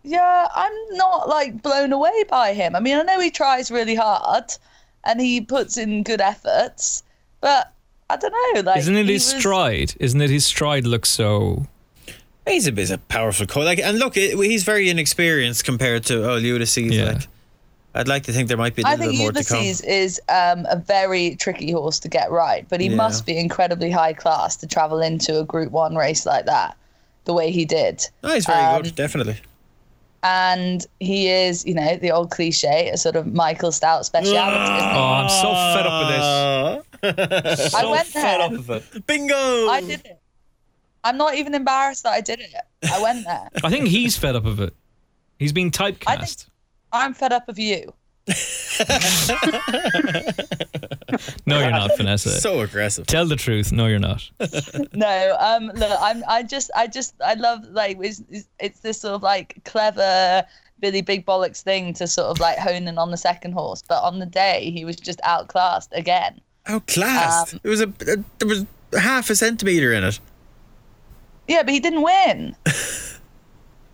Yeah, I'm not like blown away by him. I mean, I know he tries really hard and he puts in good efforts, but I don't know. Like, Isn't it his was- stride? Isn't it his stride looks so. He's a, he's a powerful coach. Like, and look, it, he's very inexperienced compared to oh Ulysses. Yeah. Like, I'd like to think there might be a little think bit more to come. Ulysses is um, a very tricky horse to get right, but he Yeah. must be incredibly high class to travel into a Group One race like that, the way he did. Oh, he's very Um, good, definitely. And he is, you know, the old cliche, a sort of Michael Stoute speciality. isn't? Oh, I'm so fed up with this. I went there. of it. Bingo! I did it. I'm not even embarrassed that I did it. I went there. I think he's fed up of it. He's been typecast. I'm fed up of you. No, you're not, Vanessa. So aggressive. Tell the truth. No, you're not. No, um, look, I'm, I just, I just, I love like it's, it's- it's this sort of like clever Billy Big Bollocks thing to sort of like hone in on the second horse, but on the day he was just outclassed again. Outclassed. Um, it was a, a there was half a centimeter in it. Yeah, but he didn't win.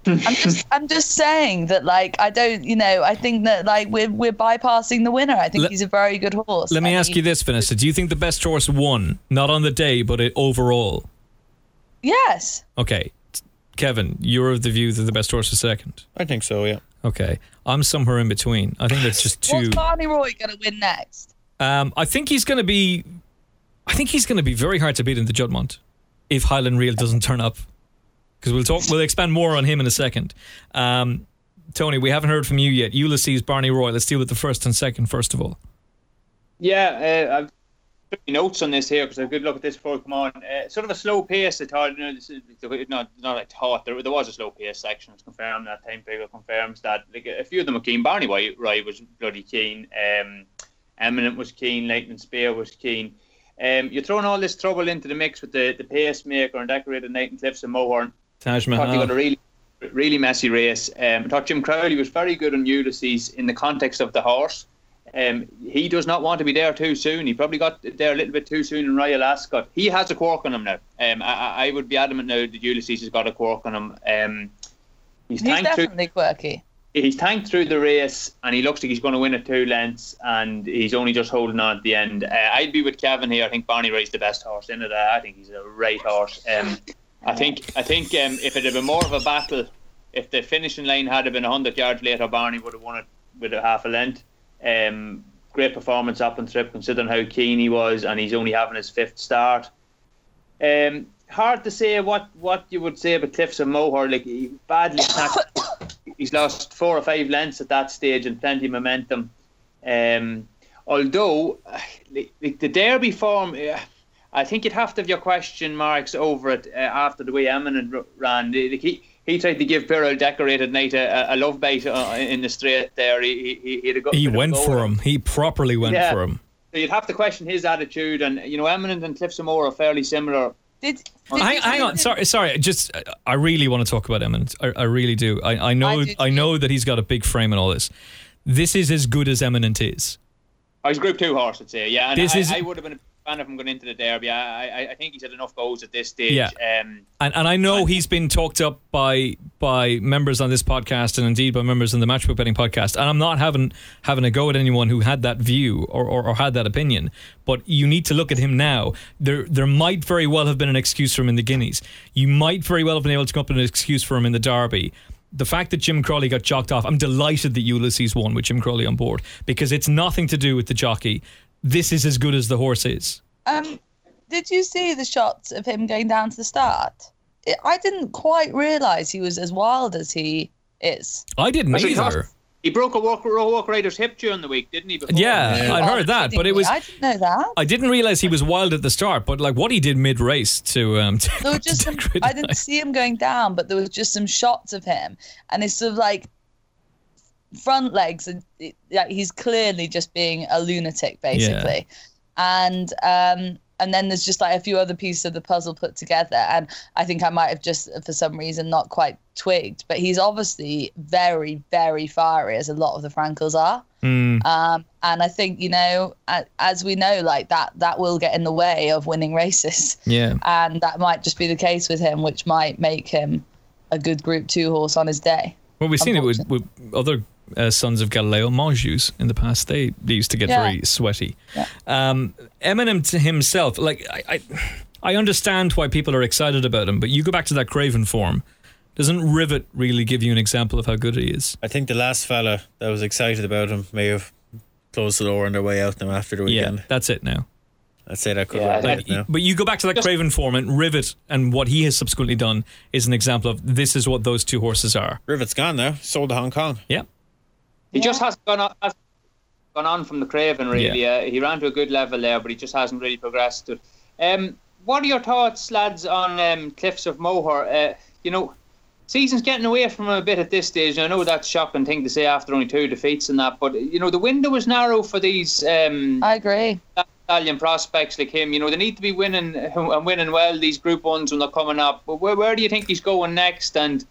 I'm just, I'm just saying that like I don't, you know, I think that like we're we're bypassing the winner. I think Let- he's a very good horse. Let me and ask he- you this, Vanessa. Do you think the best horse won? Not on the day, but it, overall. Yes. Okay. Kevin, you're of the view that the best horse is second. I think so. Yeah. Okay. I'm somewhere in between. I think that's just What's too. Barney Roy going to win next? Um, I think he's going to be. I think he's going to be very hard to beat in the Juddmonte if Highland Reel doesn't turn up. Because we'll talk. We'll expand more on him in a second. Um, Tony, we haven't heard from you yet. Ulysses, Barney Roy. Let's deal with the first and second first of all. Yeah, uh, I've notes on this here because I could look at this before we come on. Uh, sort of a slow pace. I thought, you know, this is, not not I thought there, there was a slow pace section. It's confirmed that time figure confirms that. Like a few of them were keen. Barney White, was bloody keen. Um, Eminent was keen. Lightning Spear was keen. Um, you're throwing all this trouble into the mix with the, the pacemaker and Decorated Knight and Cliffs and Mohorn. Taj I thought he got a really, really messy race. Um, I thought Jim Crowley was very good on Ulysses in the context of the horse. Um, he does not want to be there too soon. He probably got there a little bit too soon in Royal Ascot. He has a quirk on him now. Um, I, I I would be adamant now that Ulysses has got a quirk on him. Um, he's He's tanked through definitely quirky. He's tanked through the race and he looks like he's going to win at two lengths and he's only just holding on at the end. Uh, I'd be with Kevin here. I think Barney Roy's the best horse in it. Uh, I think he's a right horse. Um, I think I think um, if it had been more of a battle, if the finishing line had been 100 yards later, Barney would have won it with a half a length. Um, great performance up and trip considering how keen he was and he's only having his fifth start. Um, hard to say what, what you would say about Cliffs and Moher. Like he badly snatched. he's lost four or five lengths at that stage and plenty of momentum. Um, although the, the Derby form, uh, I think you'd have to have your question marks over it uh, after the way Eminent ran. Like, He, he tried to give Pearl Decorated Knight a, a love bite uh, in the straight there. He, he, he, go, He bit of a went for him. He properly went Yeah. for him. So you'd have to question his attitude. And, you know, Eminent and Cliffs of Moher are fairly similar. Did, did Hang, hang on, sorry, sorry. Just, uh, I really want to talk about Eminent. I, I really do. I, I know, I I, know that he's got a big frame and all this. This is as good as Eminent is. Oh, I was Group 2 horse, I'd say. Yeah, and This I, is- I would have been fan of him going into the derby. I, I, I think he's had enough goals at this stage. Yeah. Um, And, and I know he's been talked up by by members on this podcast and indeed by members in the Matchbook Betting podcast. And I'm not having having a go at anyone who had that view or, or, or had that opinion. But you need to look at him now. There there might very well have been an excuse for him in the Guineas. You might very well have been able to come up with an excuse for him in the Derby. The fact that Jim Crowley got jocked off, I'm delighted that Ulysses won with Jim Crowley on board because it's nothing to do with the jockey. This is as good as the horse is. Um, did you see the shots of him going down to the start? It, I didn't quite realise he was as wild as he is. I didn't Actually, either. he broke a walk, walk rider's hip during the week, didn't he? Before? Yeah, I'd Oh, heard that, but it was I didn't know that. I didn't realize he was wild at the start, but like what he did mid race to um to, There were to just some, I didn't see him going down, but there was just some shots of him, and it's sort of like front legs, and like he's clearly just being a lunatic, basically. And um, and then there's just like a few other pieces of the puzzle put together, and I think I might have just for some reason not quite twigged, but he's obviously very, very fiery, as a lot of the Frankels are. Mm, Um, and I think you know, as we know, like that that will get in the way of winning races yeah. and that might just be the case with him, which might make him a good Group Two horse on his day. Well, we've seen it with, with other uh, sons of Galileo, Monjus, in the past. They, they used to get Yeah. very sweaty. Yeah. Um, Eminem to himself, like I, I, I understand why people are excited about him, but you go back to that Craven form. Doesn't Rivet really give you an example of how good he is? I think the last fella that was excited about him may have closed the door on their way out now after the weekend. Yeah, that's it now. I'd say that could Yeah, like, it now. But you go back to that Craven form and Rivet and what he has subsequently done is an example of this is what those two horses are. Rivet's gone now. Sold to Hong Kong. Yeah. He just hasn't gone on, hasn't gone on from the Craven, really. Uh, he ran to a good level there, but he just hasn't really progressed. To. Um, what are your thoughts, lads, on um, Cliffs of Moher? Uh, you know, season's getting away from him a bit at this stage. I know that's a shocking thing to say after only two defeats and that, but, you know, the window was narrow for these um, I agree. Italian prospects like him. You know, they need to be winning and winning well, these Group 1s when they're coming up. But where, where do you think he's going next? And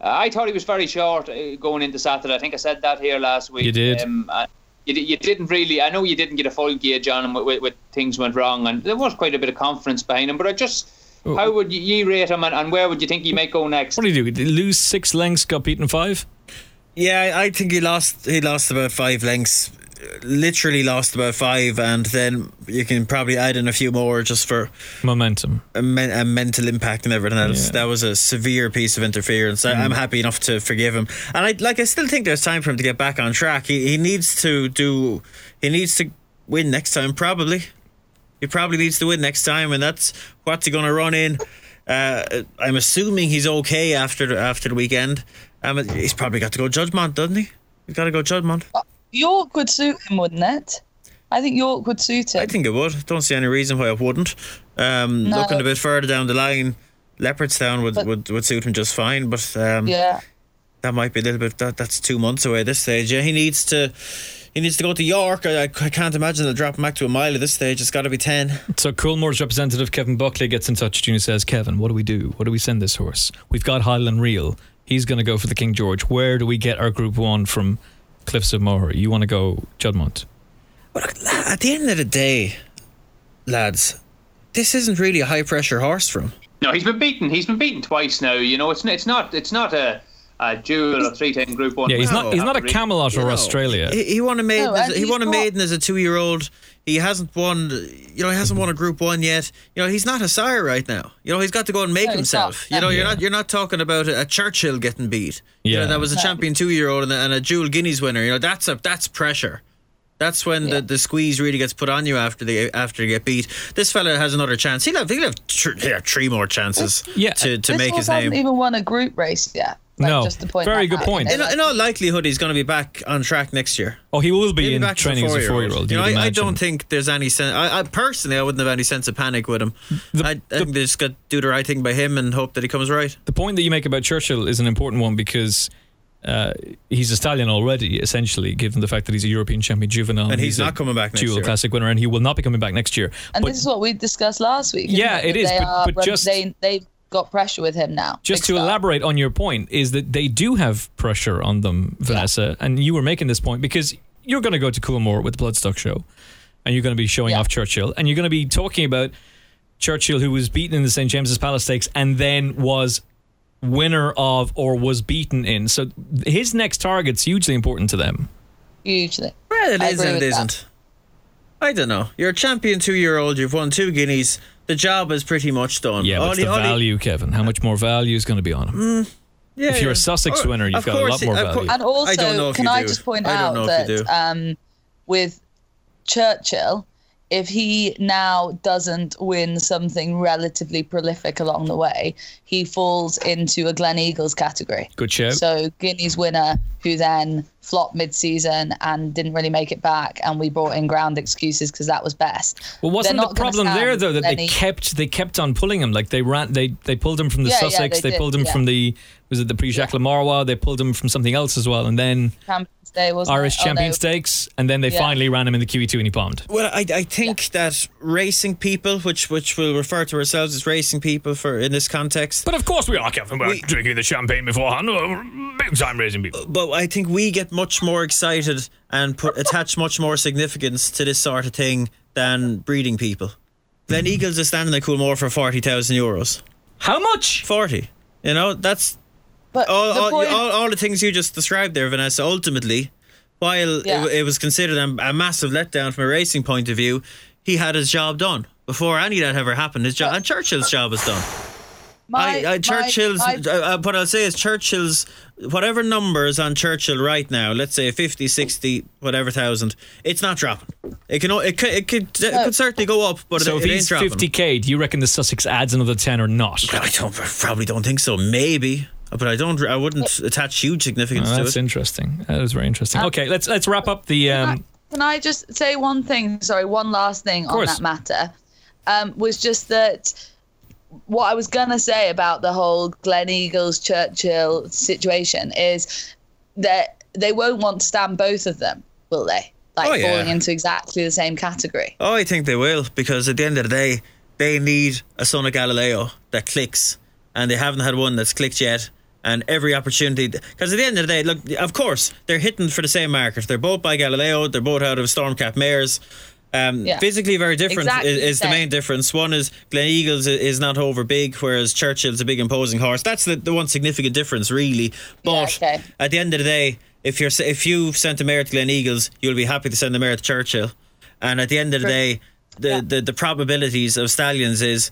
uh, I thought he was very short uh, going into Saturday. I think I said that here last week. You did. Um, uh, you, you, didn't really. I know you didn't get a full gauge on him with, with, with things went wrong, and there was quite a bit of confidence behind him. But I just, how would you, you rate him, and, and where would you think he might go next? What do you do? Did he lose six lengths, got beaten five? Yeah, I I think he lost. He lost about five lengths. Literally lost about five, and then you can probably add in a few more just for Momentum. a, men- a mental impact and everything else. Yeah. That was a severe piece of interference. I, I'm happy enough to forgive him, and I like. I still think there's time for him to get back on track. He he needs to do. He needs to win next time. Probably. He probably needs to win next time, and that's what's he going to run in. Uh, I'm assuming he's okay after the, after the weekend. Um, he's probably got to go Juddmonte, doesn't he? He's got to go Juddmonte. York would suit him, wouldn't it? I think York would suit him. I think it would. Don't see any reason why it wouldn't. Um, No. Looking a bit further down the line, Leopardstown would, But- would, would suit him just fine, but um, yeah. that might be a little bit. That, that's two months away at this stage. Yeah, he needs to. He needs to go to York. I, I, I can't imagine they'll drop him back to a mile at this stage. It's got to be ten. So Coolmore's representative Kevin Buckley gets in touch with you and says, Kevin, what do we do? What do we send this horse? We've got Highland Reel. He's going to go for the King George. Where do we get our Group 1 from Cliffs of Moher? You want to go Juddmonte? But at the end of the day, lads, this isn't really a high pressure horse for him. No, he's been beaten. He's been beaten twice now. You know, it's it's not it's not a, a duel or three ten Group One. Yeah, he's No, not. He's not a. Camelot or You Australia. He, he won a maiden. No, as, he won a maiden as a two-year-old. He hasn't won. You know, he hasn't won a Group One yet. You know, he's not a sire right now. You know, he's got to go and make himself. You know, you're Yeah. not. You're not talking about a, a Churchill getting beat. You Yeah. know, that was a champion two-year-old and a, and a dual Guineas winner. You know, that's a that's pressure. That's when Yeah. the, the squeeze really gets put on you after they after they get beat. This fella has another chance. He'll have he'll have tr- he'll have three more chances. Yeah. to to this make his name. hasn't even won a group race yet. Like, No. just to point Very good out, point. in, in all likelihood, he's going to be back on track next year. Oh, he will be Maybe in back to training as a four-year-old. four-year-old. You you know, I, I don't think there's any sense. I, I personally, I wouldn't have any sense of panic with him. The- I, I think they just got to do the right thing by him and hope that he comes right. The point that you make about Churchill is an important one because uh, he's a stallion already, essentially, given the fact that he's a European champion juvenile. And he's a not coming back next dual year. classic winner, and he will not be coming back next year. And but this is what we discussed last week. Yeah, it it is, They but- are but just- they they've got pressure with him now. just to style. elaborate on your point is that they do have pressure on them, Vanessa, and you were making this point because you're going to go to Coolmore with the Bloodstock show, and you're going to be showing Yeah. off Churchill, and you're going to be talking about Churchill, who was beaten in the St James's Palace Stakes, and then was winner of or was beaten in. So his next target's hugely important to them. Hugely. Well, it I is agree and it with that. isn't. I don't know. You're a champion two year old, you've won two guineas. The job is pretty much done. Yeah, but All it's the all value, Kevin. How much more value is going to be on him? yeah, if you're a. Sussex Or- winner, you've of got a lot more value. course- And also, I don't know if can you I do. just point I out that if you do. um, with Churchill, if he now doesn't win something relatively prolific along the way, he falls into a Gleneagles category. Good show. So Guinea's winner, who then flopped mid-season and didn't really make it back, and we brought in ground excuses because that was best. Well, wasn't the problem there though that they kept they kept on pulling him like they ran they they pulled him from the Yeah, yeah, Sussex they they, did, pulled him yeah. from the was it the Prix Jacques Le Marois they pulled him from something else as well and then Champions Day wasn't Irish it? Oh, Champion no. Stakes and then they Yeah. finally ran him in the QE2 and he bombed. Well, I, I think that racing people, which which we'll refer to ourselves as racing people for in this context, But of course we are Kevin we're We- drinking the champagne beforehand big time racing people. but I think we get much more excited and put attach much more significance to this sort of thing than breeding people. Glen mm-hmm. Eagles is standing at Coolmore for forty thousand euros. How much? Forty. You know, that's But all, the all, point, all, all the things you just described there, Vanessa. Ultimately, while Yeah. it, it was considered a, a massive letdown from a racing point of view, he had his job done before any of that ever happened. His job and Churchill's job was done. my, I, I, Churchill's. my- uh, uh, what I'll say is Churchill's. Whatever numbers on Churchill right now, let's say 50, 60, whatever thousand, it's not dropping. It can. It could. It could, it could certainly go up, but So it, if it he's 50k, do you reckon the Sussex adds another 10 or not? I don't. Probably don't think so. Maybe, but I don't. I wouldn't attach huge significance Oh, to it. that's it. interesting. That is very interesting. Okay, let's let's wrap up the Can I- um Can I just say one thing? Sorry, one last thing on that matter. Um, was just that what I was gonna say about the whole Gleneagles Churchill situation is that they won't want to stand both of them, will they? Like Oh, yeah. falling into exactly the same category. Oh, I think they will because at the end of the day, they need a son of Galileo that clicks, and they haven't had one that's clicked yet. And every opportunity, because at the end of the day, look, of course they're hitting for the same market. They're both by Galileo. They're both out of Storm Cat mares. Um, Yeah. Physically very different Exactly is, the is the main difference. One is Gleneagles is not over big, whereas Churchill's a big imposing horse. That's the, the one significant difference, really. But okay. at the end of the day, if you're if you've sent a mare to Gleneagles, you'll be happy to send a mare to Churchill. And at the end of the day, the, Yeah. the, the probabilities of stallions is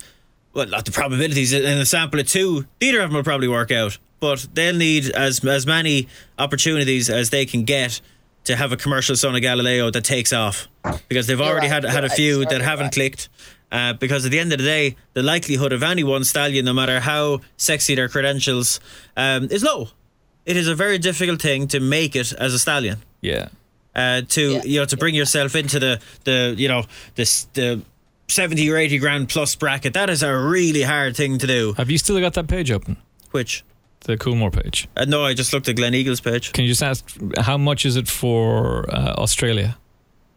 well, not the probabilities in a sample of two. Neither of them will probably work out, but they'll need as as many opportunities as they can get to have a commercial son of Galileo that takes off because they've You're already right, had had a you're few right, that haven't right. clicked. Uh, because at the end of the day, the likelihood of any one stallion, no matter how sexy their credentials, um, is low. It is a very difficult thing to make it as a stallion yeah. uh, to Yeah. you know to bring yourself into the the you know this the seventy or eighty grand plus bracket. That is a really hard thing to do. Have you still got that page open? Which The Coolmore page. uh, no, I just looked at Gleneagles page. Can you just ask how much is it for uh, Australia?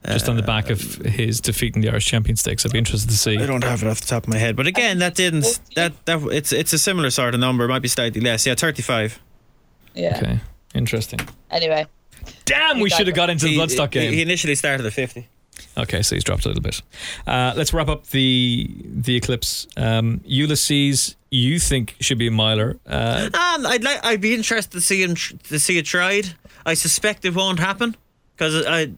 Just on the back of his defeat in the Irish Champion Stakes. I'd be interested to see. I don't have it off the top of my head, but again, that didn't that that it's it's a similar sort of number. It might be slightly less. Yeah, thirty five. Yeah. Okay. Interesting. Anyway, Damn, we should have got into the Bloodstock he, game. he initially started at fifty. Okay, so he's dropped a little bit. Uh, let's wrap up the the eclipse. Um, Ulysses, you think should be a miler. Uh, Um, I'd like. I'd be interested to see him tr- to see it tried. I suspect it won't happen because I.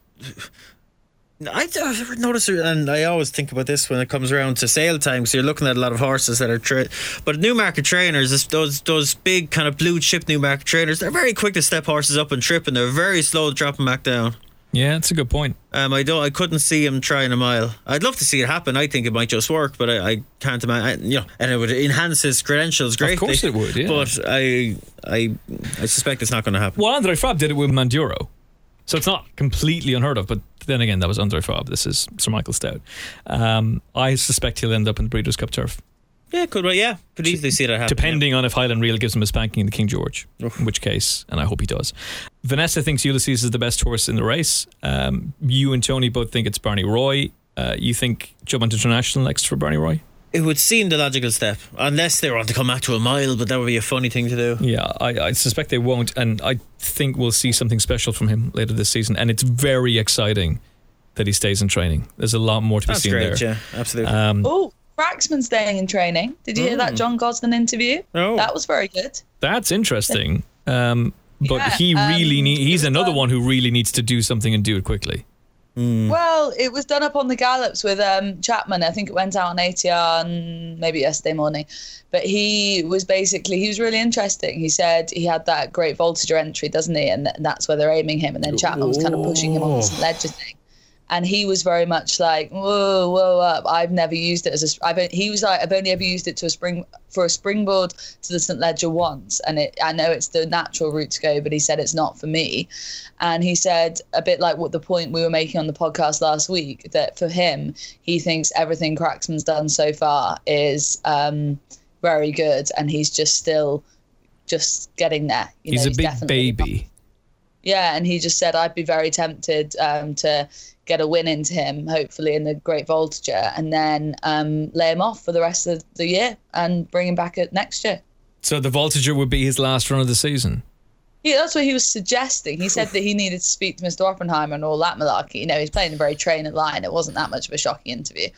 I I've noticed, and I always think about this when it comes around to sale time. So you're looking at a lot of horses that are, tra- but Newmarket trainers, those those big kind of blue chip Newmarket trainers, they're very quick to step horses up and trip, and they're very slow to drop them back down. Yeah, that's a good point. Um, I don't. I couldn't see him trying a mile. I'd love to see it happen. I think it might just work, but I, I can't imagine. You know, and it would enhance his credentials greatly. Of course it would, yeah. But I, I, I suspect it's not going to happen. Well, Andre Fab did it with Manduro. So it's not completely unheard of, but then again, that was Andre Fab. This is Sir Michael Stoute. Um, I suspect he'll end up in the Breeders' Cup turf, Yeah, could. Well, yeah, could easily see that happen. depending on if Highland Reel gives him a spanking in the King George, in which case, and I hope he does. Vanessa thinks Ulysses is the best horse in the race. Um, you and Tony both think it's Barney Roy. Uh, you think Juddmonte International next for Barney Roy? It would seem the logical step, unless they want to come back to a mile, but that would be a funny thing to do. Yeah, I, I suspect they won't, and I think we'll see something special from him later this season. And it's very exciting that he stays in training. There's a lot more to be That's seen great. there. Yeah, absolutely. Um, Oh, Cracksman staying in training. Did you hear that John Gosden interview? Oh. That was very good. That's interesting. Um, but Yeah, he really um, need, he's another done- one who really needs to do something and do it quickly. Well, it was done up on the gallops with um, Chapman. I think it went out on ATR and maybe yesterday morning. But he was basically he was really interesting. He said he had that great voltage entry, doesn't he? And, th- that's where they're aiming him. And then Chapman was kind of pushing him on the St. Leger thing. And he was very much like, whoa, whoa, up. I've never used it as a. I've, he was like, I've only ever used it to a spring for a springboard to the St Leger once, and it. I know it's the natural route to go, but he said it's not for me. And he said a bit like what the point we were making on the podcast last week that for him, he thinks everything Cracksman's done so far is um, very good, and he's just still just getting there. You he's know, a big definitely- baby. Yeah, and he just said I'd be very tempted um, to get a win into him, hopefully in the Great Voltigeur, and then um, lay him off for the rest of the year and bring him back at next year. So the Voltigeur would be his last run of the season. Yeah, that's what he was suggesting. He said that he needed to speak to Mr. Oppenheimer and all that malarkey. You know, he's playing a very trained line. It wasn't that much of a shocking interview,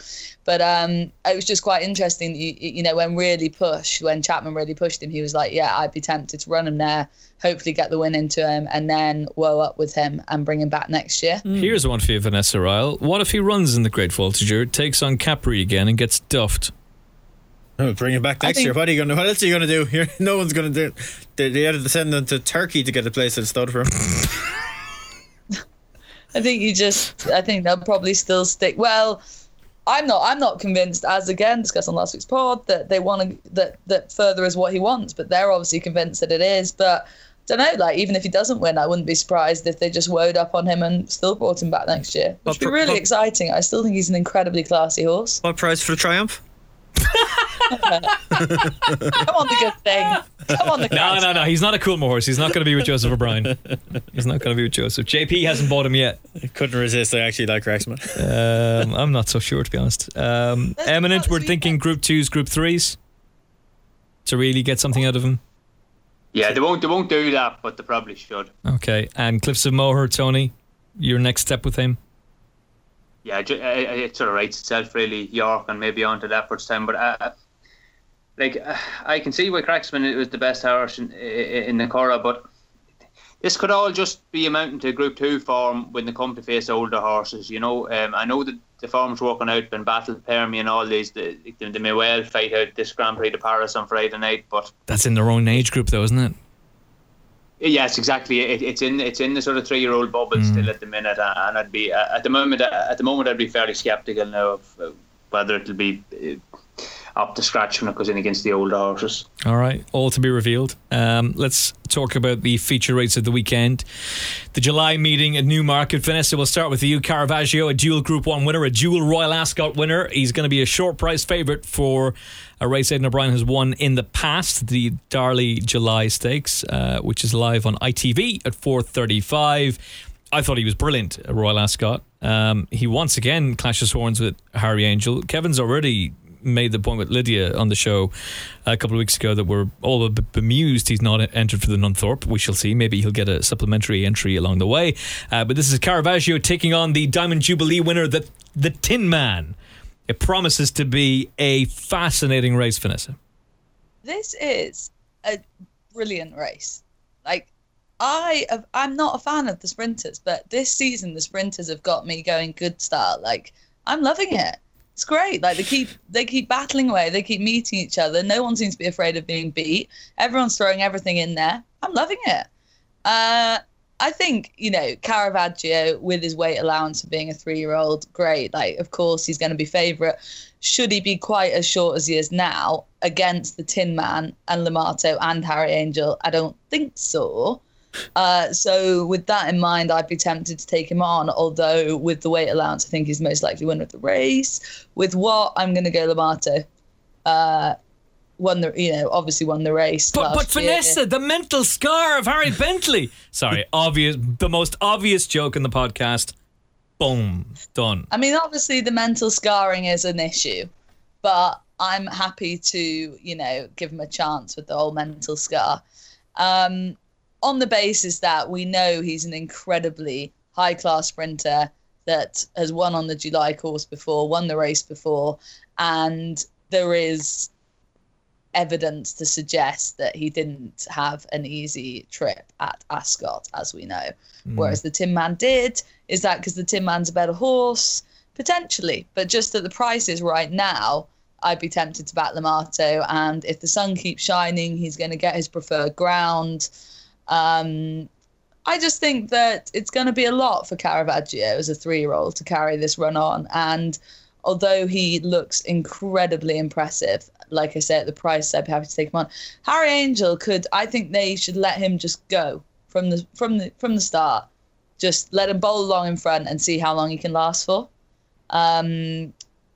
but um, it was just quite interesting. You, you know, when really pushed, when Chapman really pushed him, he was like, "Yeah, I'd be tempted to run him there, hopefully get the win into him, and then woe up with him and bring him back next year." Here's one for you, Vanessa Ryle. What if he runs in the Great Voltigeur, takes on Capri again, and gets duffed? Oh, bring it back next think- year. What are you gonna? What else are you gonna do? You're, no one's gonna do. They, they had to send them to Turkey to get a place stud for him. I think you just. I think they'll probably still stick. Well, I'm not. I'm not convinced. As again discussed on last week's pod, that they want to that that further is what he wants. But they're obviously convinced that it is. But I don't know. Like even if he doesn't win, I wouldn't be surprised if they just woed up on him and still brought him back next year, which would be really exciting. I still think he's an incredibly classy horse. what prize for the triumph? Come on, the good thing. Come on, the No, good no, no. He's not a Coolmore horse. He's not going to be with Joseph O'Brien. He's not going to be with Joseph. JP hasn't bought him yet. I couldn't resist. I actually like Rexman. Um, I'm not so sure, to be honest. Um, Let's Eminent, not we're see thinking. Group Twos, Group Threes to really get something out of him. Yeah, they won't. They won't do that, but they probably should. Okay. And Cliffs of Moher, Tony, your next step with him. Yeah, uh, uh, it sort of writes itself really. York and maybe on to Leopardstown, but uh, like uh, I can see why Cracksman it was the best horse in, in the Curragh, but this could all just be amounting to Group Two form when they come to face older horses. You know, um, I know that the form's working out, when Battle Permi and all these, they, may well fight out this Grand Prix de Paris on Friday night, but That's in their own age group, though, isn't it? Yes, exactly. It, it's in it's in the sort of three year old bubble still at the minute, and I'd be uh, at the moment uh, at the moment I'd be fairly sceptical now of uh, whether it'll be uh, up to scratch when it goes in against the older horses. All right, all to be revealed. Um, let's talk about the feature rates of the weekend. The July meeting at Newmarket. Vanessa, we'll start with the you. Caravaggio, a dual Group 1 winner, a dual Royal Ascot winner. He's going to be a short price favourite for a race Aidan O'Brien has won in the past, the Darley July Stakes, uh, which is live on ITV at 4.35. I thought he was brilliant, Royal Ascot. Um, he once again clashes horns with Harry Angel. Kevin's already made the point with Lydia on the show a couple of weeks ago that we're all a bit bemused he's not entered for the Nunthorpe. We shall see. Maybe he'll get a supplementary entry along the way. Uh, but this is Caravaggio taking on the Diamond Jubilee winner, the, the Tin Man. It promises to be a fascinating race, Vanessa. this is a brilliant race. Like I have, I'm not a fan of the sprinters, but this season the sprinters have got me going good start. Like I'm loving it. It's great. Like they keep they keep battling away. They keep meeting each other. No one seems to be afraid of being beat. Everyone's throwing everything in there. I'm loving it. Uh, I think you know Caravaggio with his weight allowance for being a three-year-old, great. Like, of course, he's going to be favourite. Should he be quite as short as he is now against the Tin Man and Limato and Harry Angel? I don't think so. Uh, so with that in mind, I'd be tempted to take him on. Although with the weight allowance, I think he's most likely winner of the race. With what I'm going to go Limato. Uh, won the you know obviously won the race. But, but year. Vanessa, the mental scar of Harry Bentley. Sorry, obvious, the most obvious joke in the podcast. Boom, done. I mean, obviously the mental scarring is an issue, but I'm happy to, you know, give him a chance with the whole mental scar. Um, on the basis that we know he's an incredibly high class sprinter, that has won on the July course before, won the race before, and there is evidence to suggest that he didn't have an easy trip at Ascot, as we know. Mm. Whereas the Tin Man did. Is that because the Tin Man's a better horse? Potentially, but just at the prices right now, I'd be tempted to back Limato. And if the sun keeps shining, he's going to get his preferred ground. Um, I just think that it's going to be a lot for Caravaggio as a three year old to carry this run on. And although he looks incredibly impressive, like I say, at the price, I'd be happy to take him on. Harry Angel could, I think they should let him just go from the from the from the start. Just let him bowl along in front and see how long he can last for. Um,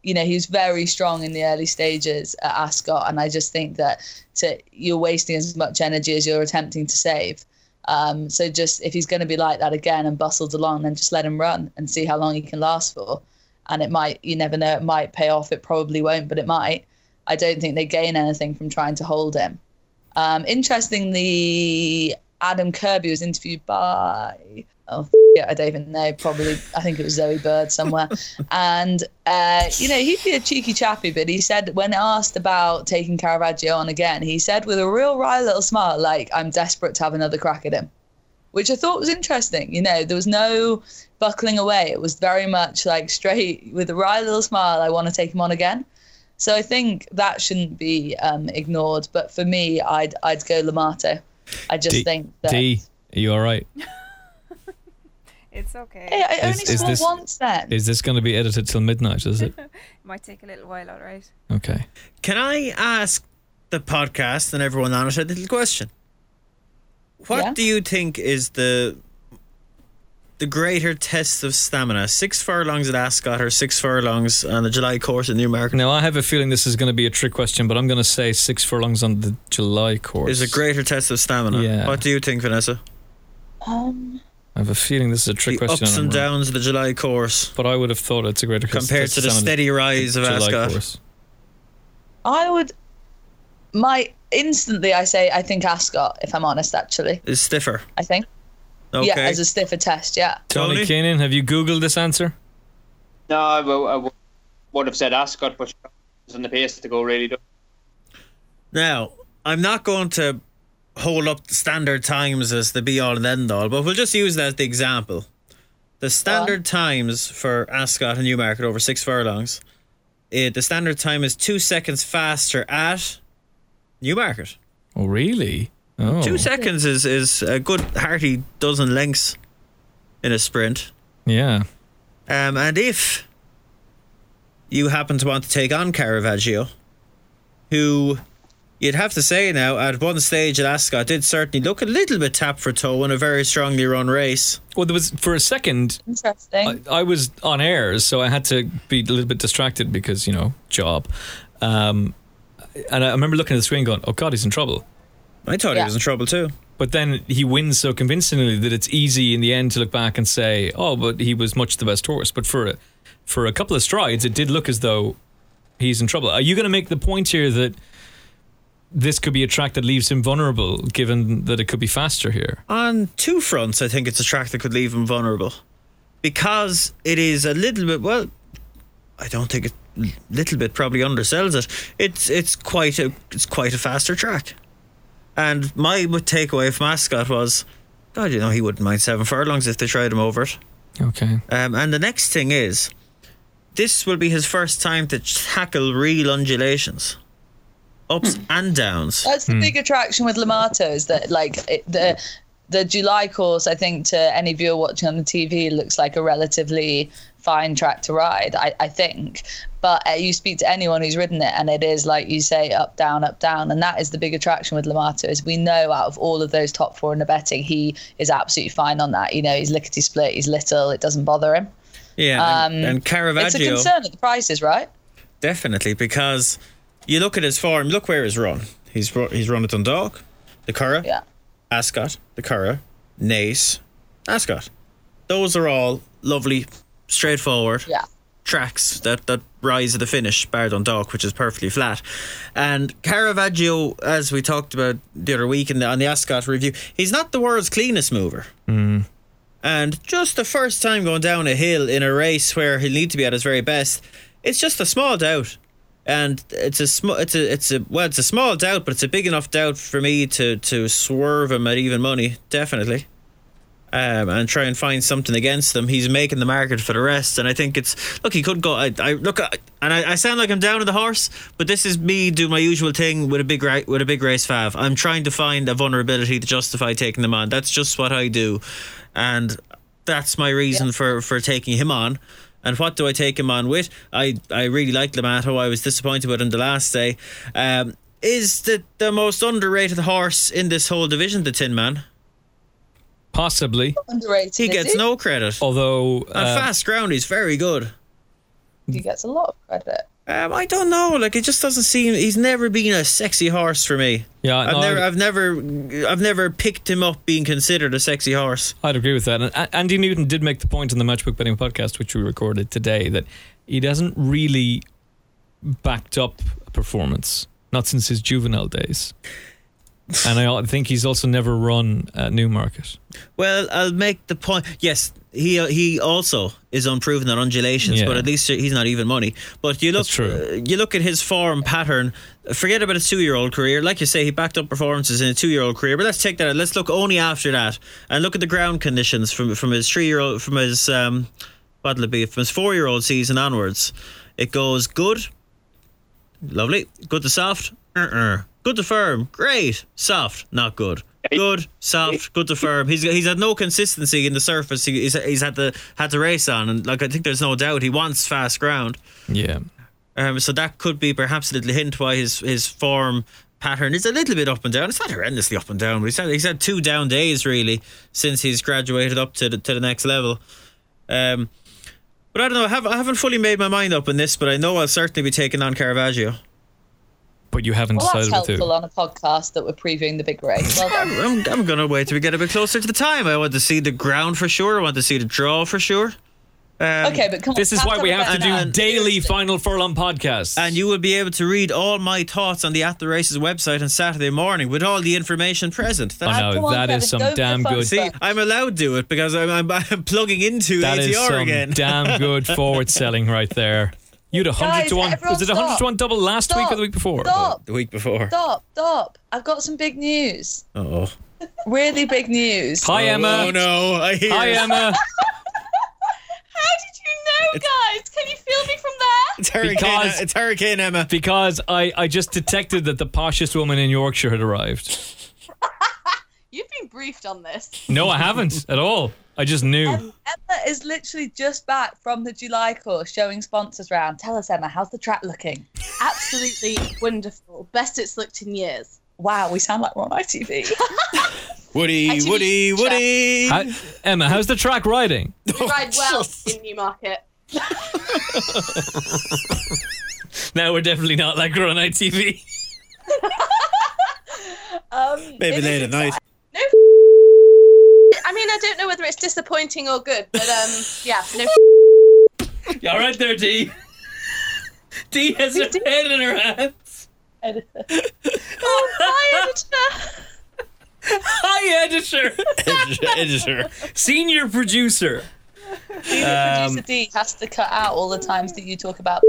you know, he was very strong in the early stages at Ascot, and I just think that to, you're wasting as much energy as you're attempting to save. Um, so just if he's going to be like that again and bustled along, then just let him run and see how long he can last for. And it might, you never know, it might pay off. It probably won't, but it might. I don't think they gain anything from trying to hold him. Um, interestingly, Adam Kirby was interviewed by oh yeah, I don't even know. Probably, I think it was Zoe Bird somewhere. and uh, you know, he'd be a cheeky chappy, but he said when asked about taking Caravaggio on again, he said with a real wry little smile, like, "I'm desperate to have another crack at him," which I thought was interesting. You know, there was no buckling away. It was very much like straight with a wry little smile. I want to take him on again. So I think that shouldn't be um, ignored. But for me, I'd I'd go Limato. I just D, think that. D, are you all right? It's okay. Hey, I only Is- is this- once then. Is this going to be edited till midnight? Is it? it? Might take a little while, all right. Okay. Can I ask the podcast and everyone on it a little question? What Yeah. do you think is the the greater test of stamina? Six furlongs at Ascot or six furlongs on the July course in Newmarket? Now I have a feeling this is going to be a trick question, but I'm going to say six furlongs on the July course. Is a greater test of stamina. Yeah. What do you think, Vanessa? Um, I have a feeling this is a trick the question. ups and wrong. downs of the July course But I would have thought it's a greater compared to the steady rise of July Ascot. course. I would. My instantly, I say I think Ascot. If I'm honest, actually, Is stiffer. I think Okay. yeah, as a stiffer test, yeah. Tony, Tony? Keenan, have you googled this answer? No, I, w- I w- would have said Ascot, but it's on the pace to go really. do- Now, I'm not going to hold up the standard times as the be all and end all, but we'll just use that as the example. The standard times for Ascot and Newmarket over six furlongs, eh, the standard time is two seconds faster at Newmarket. Oh, really? Oh, Two seconds is, is a good hearty dozen lengths in a sprint. yeah. Um, and if you happen to want to take on Caravaggio, who you'd have to say now at one stage at Ascot did certainly look a little bit tap for toe in a very strongly run race. Well, there was for a second. Interesting. I, I was on air, so I had to be a little bit distracted because you know job. Um, and I remember looking at the screen, going, "Oh God, he's in trouble." I thought he was in trouble too. But then he wins so convincingly that it's easy in the end to look back and say, "Oh, but he was much the best horse." But for a, for a couple of strides, it did look as though he's in trouble. Are you going to make the point here that this could be a track that leaves him vulnerable, given that it could be faster here? On two fronts, I think it's a track that could leave him vulnerable. Because it is a little bit, well, I don't think it little bit probably undersells it. It's it's quite a it's quite a faster track. And my takeaway from Ascot was, God, you know, he wouldn't mind seven furlongs if they tried him over it. Okay. Um, and the next thing is, this will be his first time to tackle real undulations, ups and downs. That's the big attraction with Limato is that like it, the the July course. I think to any viewer watching on the TV looks like a relatively fine track to ride. I, I think, but uh, you speak to anyone who's ridden it, and it is like you say, up down, up down, and that is the big attraction with Limato. Is we know out of all of those top four in the betting, he is absolutely fine on that. You know, he's lickety split, he's little, it doesn't bother him. Yeah, and, Um, and It's a concern at the prices, right? Definitely, because you look at his form. Look where he's run. He's ru- he's run at Dundalk, the Curragh, Yeah. Ascot, the Curragh, Naas, Ascot. Those are all lovely, straightforward Yeah. tracks that, that rise to the finish, bar Dundalk, which is perfectly flat. And Caravaggio, as we talked about the other week in the, on the Ascot review, he's not the world's cleanest mover. And And just the first time going down a hill in a race where he'll need to be at his very best, it's just a small doubt. And it's a small, it's a, it's a, well, it's a small doubt, but it's a big enough doubt for me to to swerve him at even money, definitely um, and try and find something against them. He's making the market for the rest, and I think it's look. He could go. I, I look, I, and I, I sound like I'm down on the horse, but this is me doing my usual thing with a big ra- with a big race fav. I'm trying to find a vulnerability to justify taking them on. That's just what I do, and that's my reason for for taking him on. And what do I take him on with? I, I really like Limato. I was disappointed with him the last day. Um, is the the most underrated horse in this whole division the Tin Man? Possibly. Underrated. He is gets no credit. Although On uh, fast ground, he's very good. He gets a lot of credit. Um, I don't know. Like it just doesn't seem. He's never been a sexy horse for me. Yeah, I've no, never, I've never, I've never picked him up being considered a sexy horse. I'd agree with that. And Andy Newton did make the point in the Matchbook Betting podcast, which we recorded today, that he doesn't really backed up a performance, not since his juvenile days. And I think he's also never run at Newmarket. Well, I'll make the point. Yes, he he also is unproven at undulations, Yeah. but at least he's not even money. But you look, true. uh, you look at his form pattern. Forget about his two-year-old career. Like you say, he backed up performances in a two-year-old career. But let's take that. out. Let's look only after that and look at the ground conditions from from his three-year-old from his um, what'll it be from his four-year-old season onwards. It goes good, lovely, good to soft, uh-uh. Good to firm, great, soft, not good. Good, soft, good to firm. He's he's had no consistency in the surface. He, he's he's had the had to race on, and like I think there's no doubt he wants fast ground. Yeah. Um, so that could be perhaps a little hint why his his form pattern is a little bit up and down. It's not horrendously up and down, but he's had he's had two down days really since he's graduated up to the to the next level. Um, but I don't know. I haven't, I haven't fully made my mind up on this, but I know I'll certainly be taking on Caravaggio. But you haven't Well, that's decided with helpful who. on a podcast that we're previewing the big race. Well. I'm, I'm, I'm going to wait till we get a bit closer to the time. I want to see the ground for sure. I want to see the draw for sure. Um, okay, but come on. This is why we have to do and- daily Final Furlong podcasts. And you will be able to read all my thoughts on the At the Races website on Saturday morning with all the information present. That's, I know come on, that is Kevin, some go damn good. See, I'm allowed to do it because I'm, I'm, I'm plugging into That is ATR some again. damn good forward selling right there. You had a hundred Guys, to one. Was it a hundred stop. to one double last week or Stop. the week before? Stop, the week before. stop, stop. I've got some big news. Oh. Really big news. Hi oh, Emma. Oh no, I hear Hi. Emma. How did you know, guys? Can you feel me from there? It's Hurricane, Because- it's Hurricane Emma. Because I, I just detected that the poshest woman in Yorkshire had arrived. You've been briefed on this. No, I haven't at all. I just knew. Emma is literally just back from the July course showing sponsors round. Tell us, Emma, how's the track looking? Absolutely wonderful. Best it's looked in years. Wow, we sound like we're on ITV. Woody, Actually, Woody, check. Woody. How, Emma, how's the track riding? We ride well in Newmarket. now we're definitely not like we're on ITV. um, Maybe late at night. No. I mean, I don't know whether it's disappointing or good, but um, yeah, no. You all right there, D? D has her head in her hands. exciting. Oh, hi, editor. Hi, editor. Editor. Senior producer. Senior Um, producer D has to cut out all the times that you talk about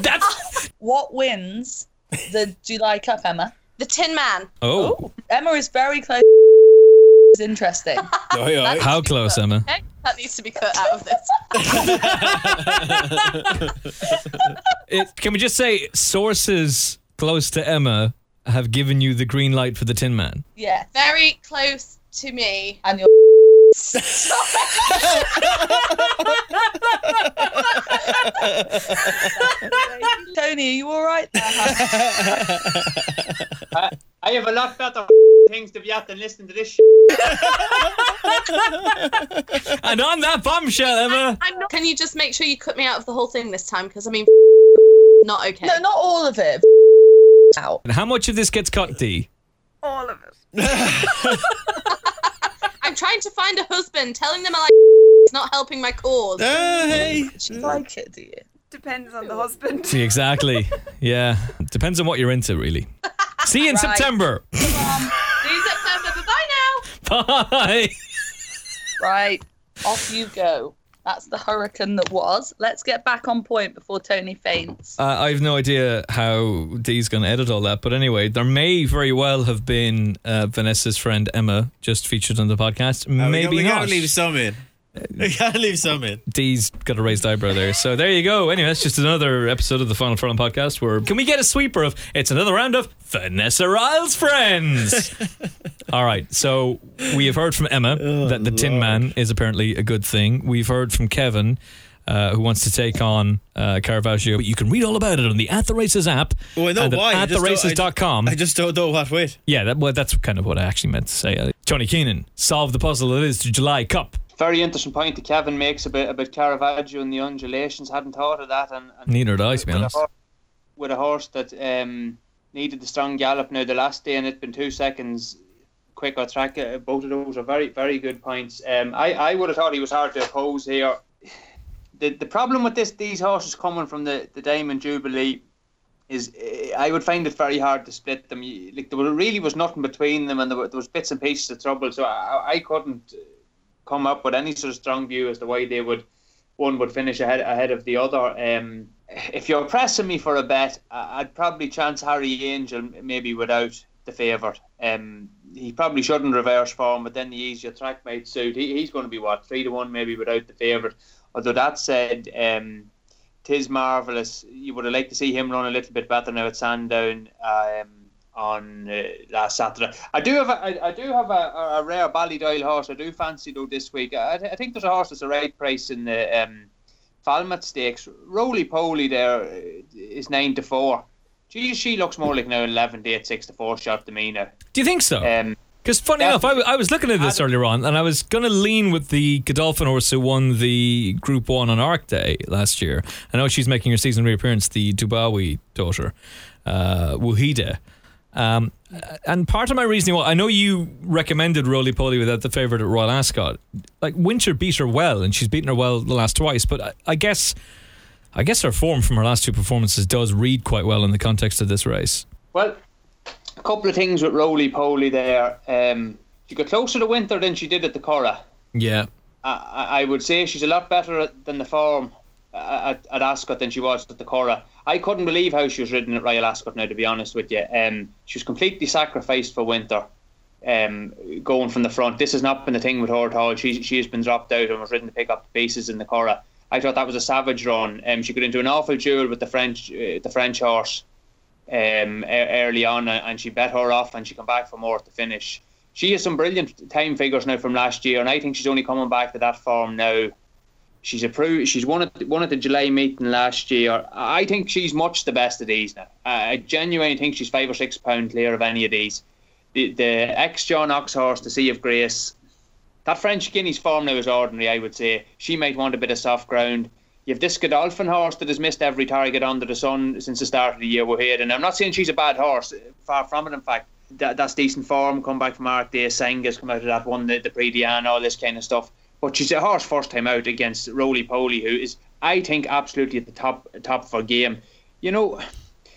That's. what wins the July Cup, Emma. The Tin Man. Oh. Emma is very close. It's interesting. Oi, oi. How close, Emma? That needs to be cut out of this. It, can we just say sources close to Emma have given you the green light for the Tin Man? yeah, Very close to me. and your Tony, are you all right there? I, I have a lot better things to be at than listening to this. Sh- And on that bombshell, Emma. I'm not. Can you just make sure you cut me out of the whole thing this time? Because I mean, not okay. no, not all of it. Out. And how much of this gets cut, D? all of it. I'm trying to find a husband. Telling them I like it's not helping my cause. Ah, hey. Do you like it? Do you? Depends on the husband. See, exactly. Yeah. Depends on what you're into, really. See you in Right. September. See you September. Bye bye now. Bye. Right, off you go. That's the hurricane that was. Let's get back on point before Tony faints. Uh, I have no idea how Dee's going to edit all that, but anyway, there may very well have been uh, Vanessa's friend Emma just featured on the podcast. Uh, we Maybe got- we not. gotta leave some in. We gotta leave some in. Dee's got a raised eyebrow there. So there you go. Anyway, that's just another episode of the Final Furlong podcast where can we get a sweeper of it's another round of Vanessa Ryle's friends. All right. So we have heard from Emma that the Tin Man is apparently a good thing. We've heard from Kevin. Uh, who wants to take on uh, Caravaggio? But you can read all about it on the At the Races app. Oh, I know and at why. I I ju- AtTheRaces.com. I just don't know what with. yeah, that, well, that's kind of what I actually meant to say. Uh, Tony Keenan, solve the puzzle that is the July Cup. Very interesting point that Kevin makes about about Caravaggio and the undulations. Hadn't thought of that. And, and Neither did I, to be with a honest. horse- with a horse that um, needed the strong gallop now the last day and it's been two seconds quicker track. Uh, both of those are very very good points. Um, I I would have thought he was hard to oppose here. The the problem with this these horses coming from the the Diamond Jubilee is uh, I would find it very hard to split them. You- Like there really was nothing between them, and there, were, there was bits and pieces of trouble. So I, I couldn't come up with any sort of strong view as to why they would one would finish ahead ahead of the other. Um, if you're pressing me for a bet, I'd probably chance Harry Angel maybe without the favourite. Um, he probably shouldn't reverse form, but then the easier track might suit. He, he's going to be what three to one maybe without the favourite. Although that said, um, tis marvelous. You would have liked to see him run a little bit better now at Sandown um, on uh, last Saturday. I do have a, I, I do have a, a, a rare Ballydoyle horse. I do fancy though this week. I, I think there's a horse that's the right price in the um, Falmouth Stakes. Roly Poly there uh, nine to four. Geez, she looks more like now eleven to eight, six to four me now. Do you think so? Um, Because funny enough, I, w- I was looking at this earlier on, and I was going to lean with the Godolphin horse who won the Group One on Arc Day last year. I know she's making her season reappearance, the Dubawi daughter, uh, Wuheida. Um, and part of my reasoning, well, I know you recommended Roly Poly without the favourite at Royal Ascot. Like Winter beat her well, and she's beaten her well the last twice. But I, I guess, I guess her form from her last two performances does read quite well in the context of this race. Well, a couple of things with Roly Poly there. Um, she got closer to Winter than she did at the Curragh. Yeah, I, I would say she's a lot better than the form uh, at, at Ascot than she was at the Curragh. I couldn't believe how she was ridden at Royal Ascot now, to be honest with you. Um, she was completely sacrificed for Winter. Um, going from the front, this has not been the thing with her at all. She she has been dropped out and was ridden to pick up the pieces in the Curragh. I thought that was a savage run. Um, she got into an awful duel with the French uh, the French horse um, early on, uh, and she bet her off, and she come back for more to finish. She has some brilliant time figures now from last year, and I think she's only coming back to that form now. She's approved. She's won at at the July meeting last year. I think she's much the best of these now. I genuinely think she's five or six pound clear of any of these. The the ex John Oxx horse, the Sea of Grace, that French Guinea's form now is ordinary. I would say she might want a bit of soft ground. You have this Godolphin horse that has missed every target under the sun since the start of the year. We're here, and I'm not saying she's a bad horse. Far from it. In fact, that, that's decent form. Come back from Arc Day, Senga's come out of that one, the, the Prix Diane, all this kind of stuff. But she's a horse first time out against Roly Poly, who is, I think, absolutely at the top top of her game. You know,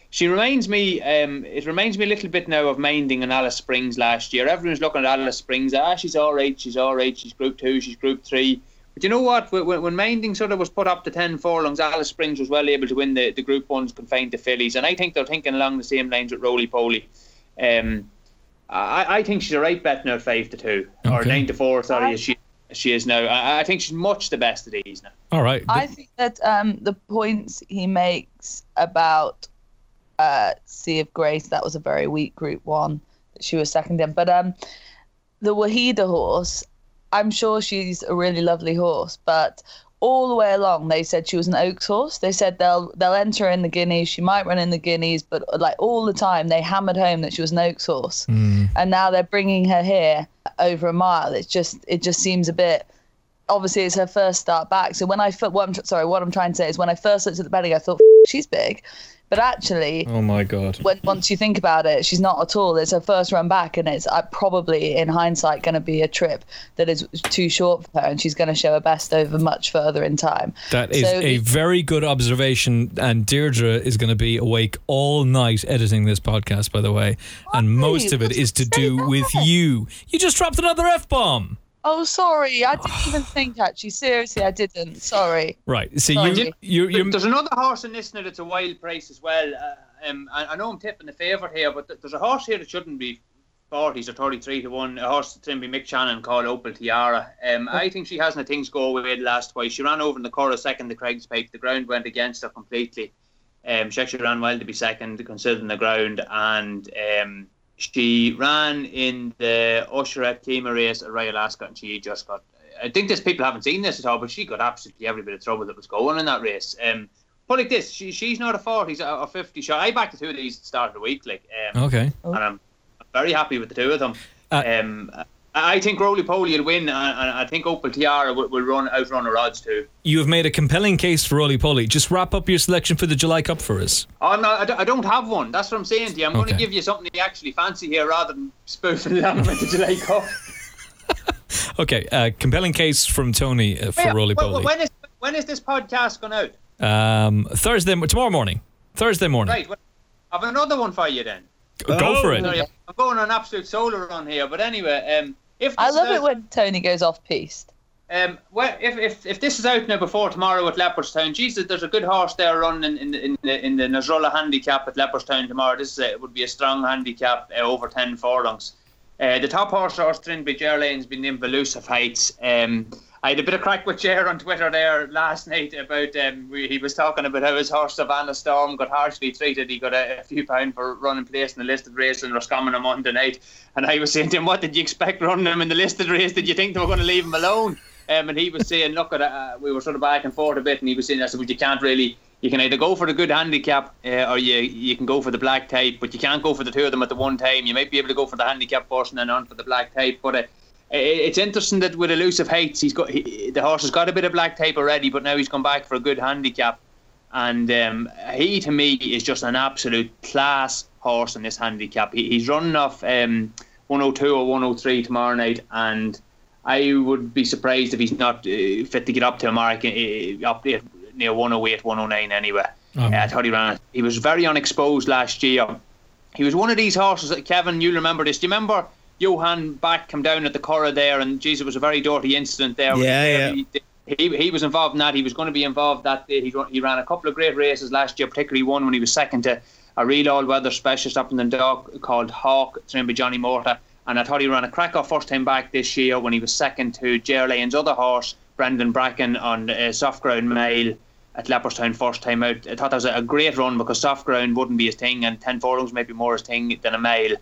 she reminds me. Um, it reminds me a little bit now of Minding and Alice Springs last year. Everyone's looking at Alice Springs. Ah, she's all right. She's all right. She's Group Two. She's Group Three. But you know what? When, when Minding sort of was put up to ten furlongs, Alice Springs was well able to win the, the Group Ones confined to fillies, and I think they're thinking along the same lines with Roly Poly. Um, I, I think she's a right bet now at five to two or nine to four. Sorry, as she as she is now. I, I think she's much the best of these now. all right. I think that um, the points he makes about uh, Sea of Grace, that was a very weak group one. She was second in. But um, the Wuheida horse, I'm sure she's a really lovely horse, but all the way along they said she was an Oaks horse. They said they'll they'll enter in the Guineas. She might run in the Guineas, but like all the time they hammered home that she was an Oaks horse. Hmm. And now they're bringing her here over a mile. It's just it just seems a bit obviously it's her first start back. So when I what I'm sorry, what I'm trying to say is when I first looked at the betting, I thought she's big, But actually, Oh my god. when once you think about it, she's not at all. It's her first run back, and it's uh, probably in hindsight going to be a trip that is too short for her, and she's going to show her best over much further in time. That is So a very good observation, and Deirdre is going to be awake all night editing this podcast. By the way, and most of it is to do with you. You just dropped another f bomb. Oh, sorry, I didn't even think. Actually, seriously, I didn't. Sorry. Right. So Sorry. you you you There's another horse in this now that's a wild price as well. Uh, um, I, I know I'm tipping the favourite here, but th- there's a horse here that shouldn't be 40s or 33 to 1. A horse that's going to be Mick Channon called Opal Tiara. Um, I think she hasn't a things go away the last twice. She ran over in the Curragh second to Creggs Pipes. The ground went against her completely. Um, she actually ran well to be second, considering the ground. And um, she ran in the Usherette Kima race at Royal Ascot, and she just got. I think there's people haven't seen this at all, but she got absolutely every bit of trouble that was going in that race. Um, put like this: she, she's not a 40s or a 50 shot. I backed the two of these at the start of the week, like, um, okay? and I'm very happy with the two of them. Uh, um, I I think Roly Poly will win, and I think Opal Tiara will, will run outrun her odds too. You have made a compelling case for Roly Poly. Just wrap up your selection for the July Cup for us. Oh, no, I, don't- have one. That's what I'm saying to you. I'm going to give you something you actually fancy here rather than spoofing it on the July Cup. Okay, uh, compelling case from Tony uh, for Roly Poly. When is, when is this podcast going out? Um, Thursday, tomorrow morning. Thursday morning. Right. Well, I've another one for you then. Go for it. Sorry, I'm going on absolute solar run here, but anyway, um, if I love out- it when Tony goes off piste. Um, well, if, if if this is out now before tomorrow at Leopardstown, Jesus, there's a good horse there running in the in the in the Nasrullah handicap at Leopardstown tomorrow. This is a, would be a strong handicap uh, over ten furlongs. Uh, the top horse, horse Trinby Ger Lyons' been named Elusive Heights. Um, I had a bit of crack with Jer on Twitter there last night about um, we, he was talking about how his horse Savannah Storm got harshly treated. He got a, a few pound for running place in the listed race in Roscommon on Monday night, and I was saying to him, "What did you expect running him in the listed race? Did you think they were going to leave him alone?" Um, and he was saying, "Look at uh, we were sort of back and forth a bit," and he was saying, "I said, well, you can't really." You can either go for the good handicap uh, or you you can go for the black type, but you can't go for the two of them at the one time. You might be able to go for the handicap first and then on for the black type. But uh, it's interesting that with elusive heights, he's got he, the horse has got a bit of black tape already, but now he's come back for a good handicap. And um, he, to me, is just an absolute class horse in this handicap. He, he's running off um, 102 or 103 tomorrow night, and I would be surprised if he's not uh, fit to get up to a mark uh, up there near 108, 109 anyway. Oh. Uh, I thought he ran. He was very unexposed last year. He was one of these horses that Kevin, you'll remember this. Do you remember Johan back come down at the Curragh there, and geez, it was a very dirty incident there. Yeah, He- He, he was involved in that. He was going to be involved that day. He, he ran a couple of great races last year, particularly one when he was second to a real all-weather specialist up in the dog called Hawk, trained by Johnny Murtagh. And I thought he ran a crack off first time back this year when he was second to Ger Lyons' other horse, Brendan Bracken, on uh, soft ground mile at Leopardstown first time out. I thought that was a great run because soft ground wouldn't be his thing, and ten furlongs maybe more his thing than a mile.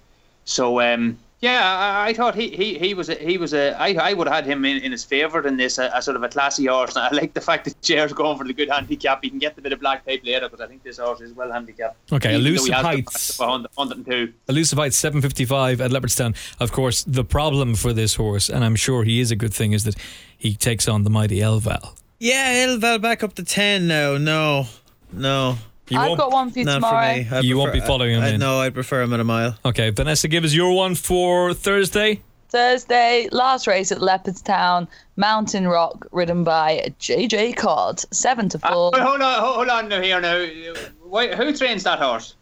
So um, yeah, I, I thought he, he, he was a, he was a I, I would have had him in, in his favourite in this, a, a sort of a classy horse. And I like the fact that Jer's going for the good handicap. He can get the bit of black tape later because I think this horse is well handicapped. Okay, Even though he Elusive Heights. back of 100 102. Elusive Heights 755 at Leopardstown. Of course, the problem for this horse, and I'm sure he is a good thing, is that he takes on the mighty Elval. Yeah, Elval back up to 10 now. No, no. I've got one for you tomorrow. for me. I You won't be following him I, in. No, I'd prefer him at a mile. Okay, Vanessa, give us your one for Thursday. Thursday, last race at Leopardstown, Mountain Rock, ridden by JJ Codd, seven to Uh, four. wait, hold on, hold hold on now here now. Why, who trains that horse?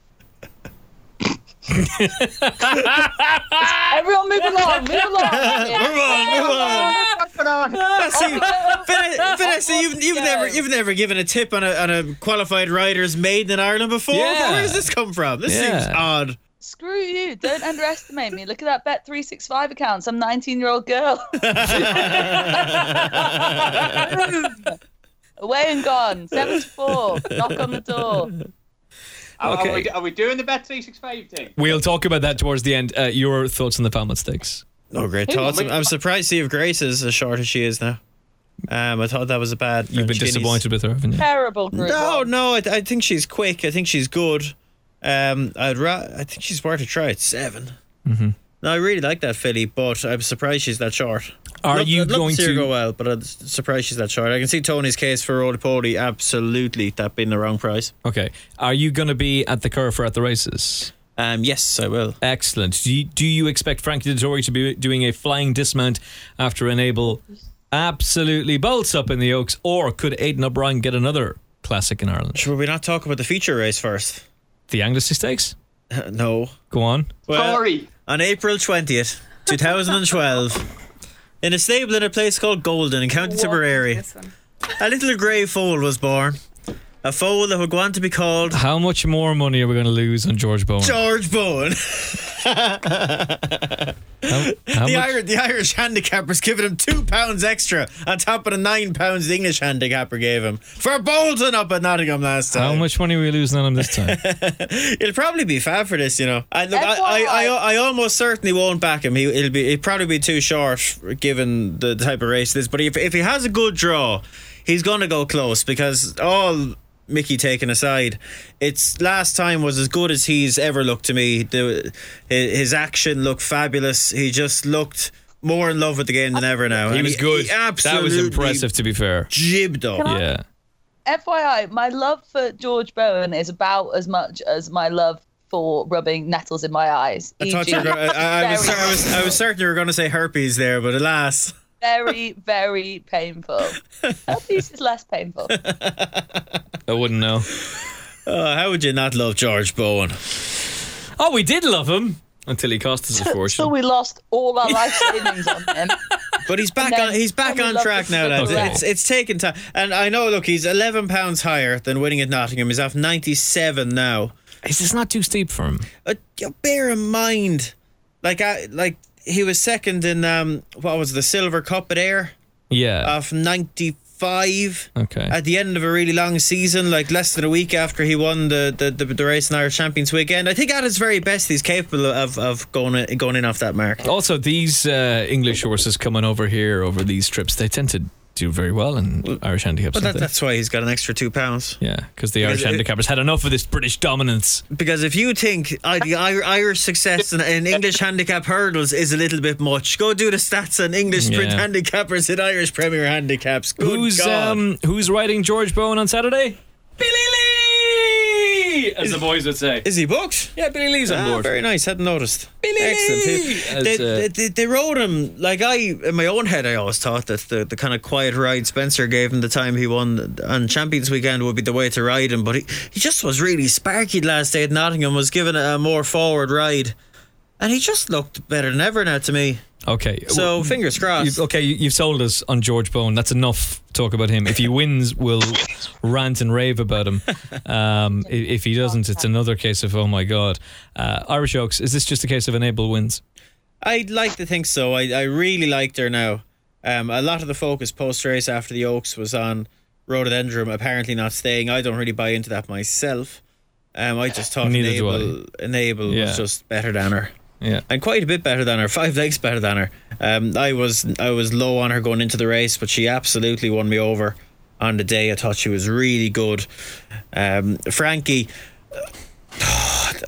Everyone move along, move along. Move on, move on. What's going on? Vanessa, Vanessa, Vanessa, you've, you've never you've never given a tip on a, on a qualified rider's maiden in Ireland before. Yeah. Where does this come from? This Yeah. seems odd. Screw you. Don't underestimate me. Look at that Bet365 account. Some 19 year old girl. Away and gone. Seven to four. Knock on the door. Are, are, we, are we doing the Bet three six five thing? We'll talk about that towards the end. Uh, your thoughts on the Falmouth Stakes? No great thoughts. I'm, I'm surprised to see if Grace is as short as she is now. Um, I thought that was a bad. You've been guineas. disappointed with her, haven't you? Terrible group. No, one. no, I, I think she's quick. I think she's good. Um, I'd ra- I think she's worth a try at 7 Mm-hmm. No, I really like that filly, but I'm surprised she's that short. Are Look- you I'd going to see her to? go well? But I'm surprised she's that short. I can see Tony's case for Roly Poly. Absolutely, that being the wrong price. Okay. Are you going to be at the Curve or at the races? Um, yes, I will. Excellent. Do you, do you expect Frankie Dettori to be doing a flying dismount after Enable absolutely bolts up in the Oaks, or could Aidan O'Brien get another classic in Ireland? Should we not talk about the feature race first? The Anglesey Stakes? no. Go on. Well, Corey. on April 20th, 2012, in a stable in a place called Golden in County Tipperary, a little grey foal was born. A foal that would go on to be called How much more money are we going to lose on George Bowen? George Bowen. How, how The. Irish, the Irish handicapper's giving him two pounds extra on top of the nine pounds the English handicapper gave him for bolting up at Nottingham last time. How much money are we losing on him this time? It'll probably be fab for this, you know. I, look, I, I, I, I almost certainly won't back him. He, it'll be, it'll probably be too short given the type of race this. But if, if he has a good draw, he's going to go close because all Mickey taken aside, it's last time was as good as he's ever looked to me. The, his action looked fabulous. He just looked more in love with the game than ever now. he And was good. He that was impressive, to be fair. Jibbed up. Yeah. FYI, my love for George Bowen is about as much as my love for rubbing nettles in my eyes. I thought you were gonna, I, I, was, very, I, was, I was certain you were going to say herpes there, but alas. Very, very painful. Herpes is less painful. I wouldn't know. Uh, how would you not love George Bowen? Oh, we did love him until he cost us a fortune. So we lost all our life savings on him. But he's back then- on. He's back on track now, lads. Okay. It's it's taken time, and I know. Look, he's eleven pounds higher than winning at Nottingham. He's off ninety seven now. Is this not too steep for him? Uh, you bear in mind, like I like he was second in um what was the Silver Cup at Ayr Yeah. off ninety five. okay. At the end of a really long season, like less than a week after he won the the, the, the race in Irish Champions weekend, I think at his very best, he's capable of, of going in, going in off that mark. Also, these uh, English horses coming over here over these trips, they tend to do very well in Irish handicaps. But that, that's why he's got an extra two pounds. yeah, because the Irish it- handicappers had enough of this British dominance. Because if you think uh, the Irish success in, in English handicap hurdles is a little bit much, go do the stats on English sprint Yeah. handicappers in Irish Premier handicaps. Good who's God. um who's riding George Bowen on Saturday? Billy Lee, as the boys would say. is he booked? Yeah, Billy Lee's on Ah, board. very nice. Hadn't noticed. Billy Excellent. Lee! They, uh, they, they, they rode him like I in my own head. I always thought that the, the kind of quiet ride Spencer gave him the time he won on Champions Weekend would be the way to ride him. But he, he just was really sparky last day at Nottingham. Was given a more forward ride, and he just looked better than ever now to me. Okay, So well, fingers crossed. You've, okay, you- you've sold us on George Bowen. That's enough talk about him. If he wins, we'll rant and rave about him. Um, if he doesn't, it's another case of oh my god. Uh, Irish Oaks. Is this just a case of enable wins? I'd like to think so. I, I really liked her now. Um, a lot of the focus post race after the Oaks was on Rhododendron apparently not staying. I don't really buy into that myself. Um, I just thought Neither Enable, Enable Yeah. was just better than her. Yeah. And quite a bit better than her, five legs better than her. Um, I was I was low on her going into the race, but she absolutely won me over on the day. I thought she was really good. Um, Frankie,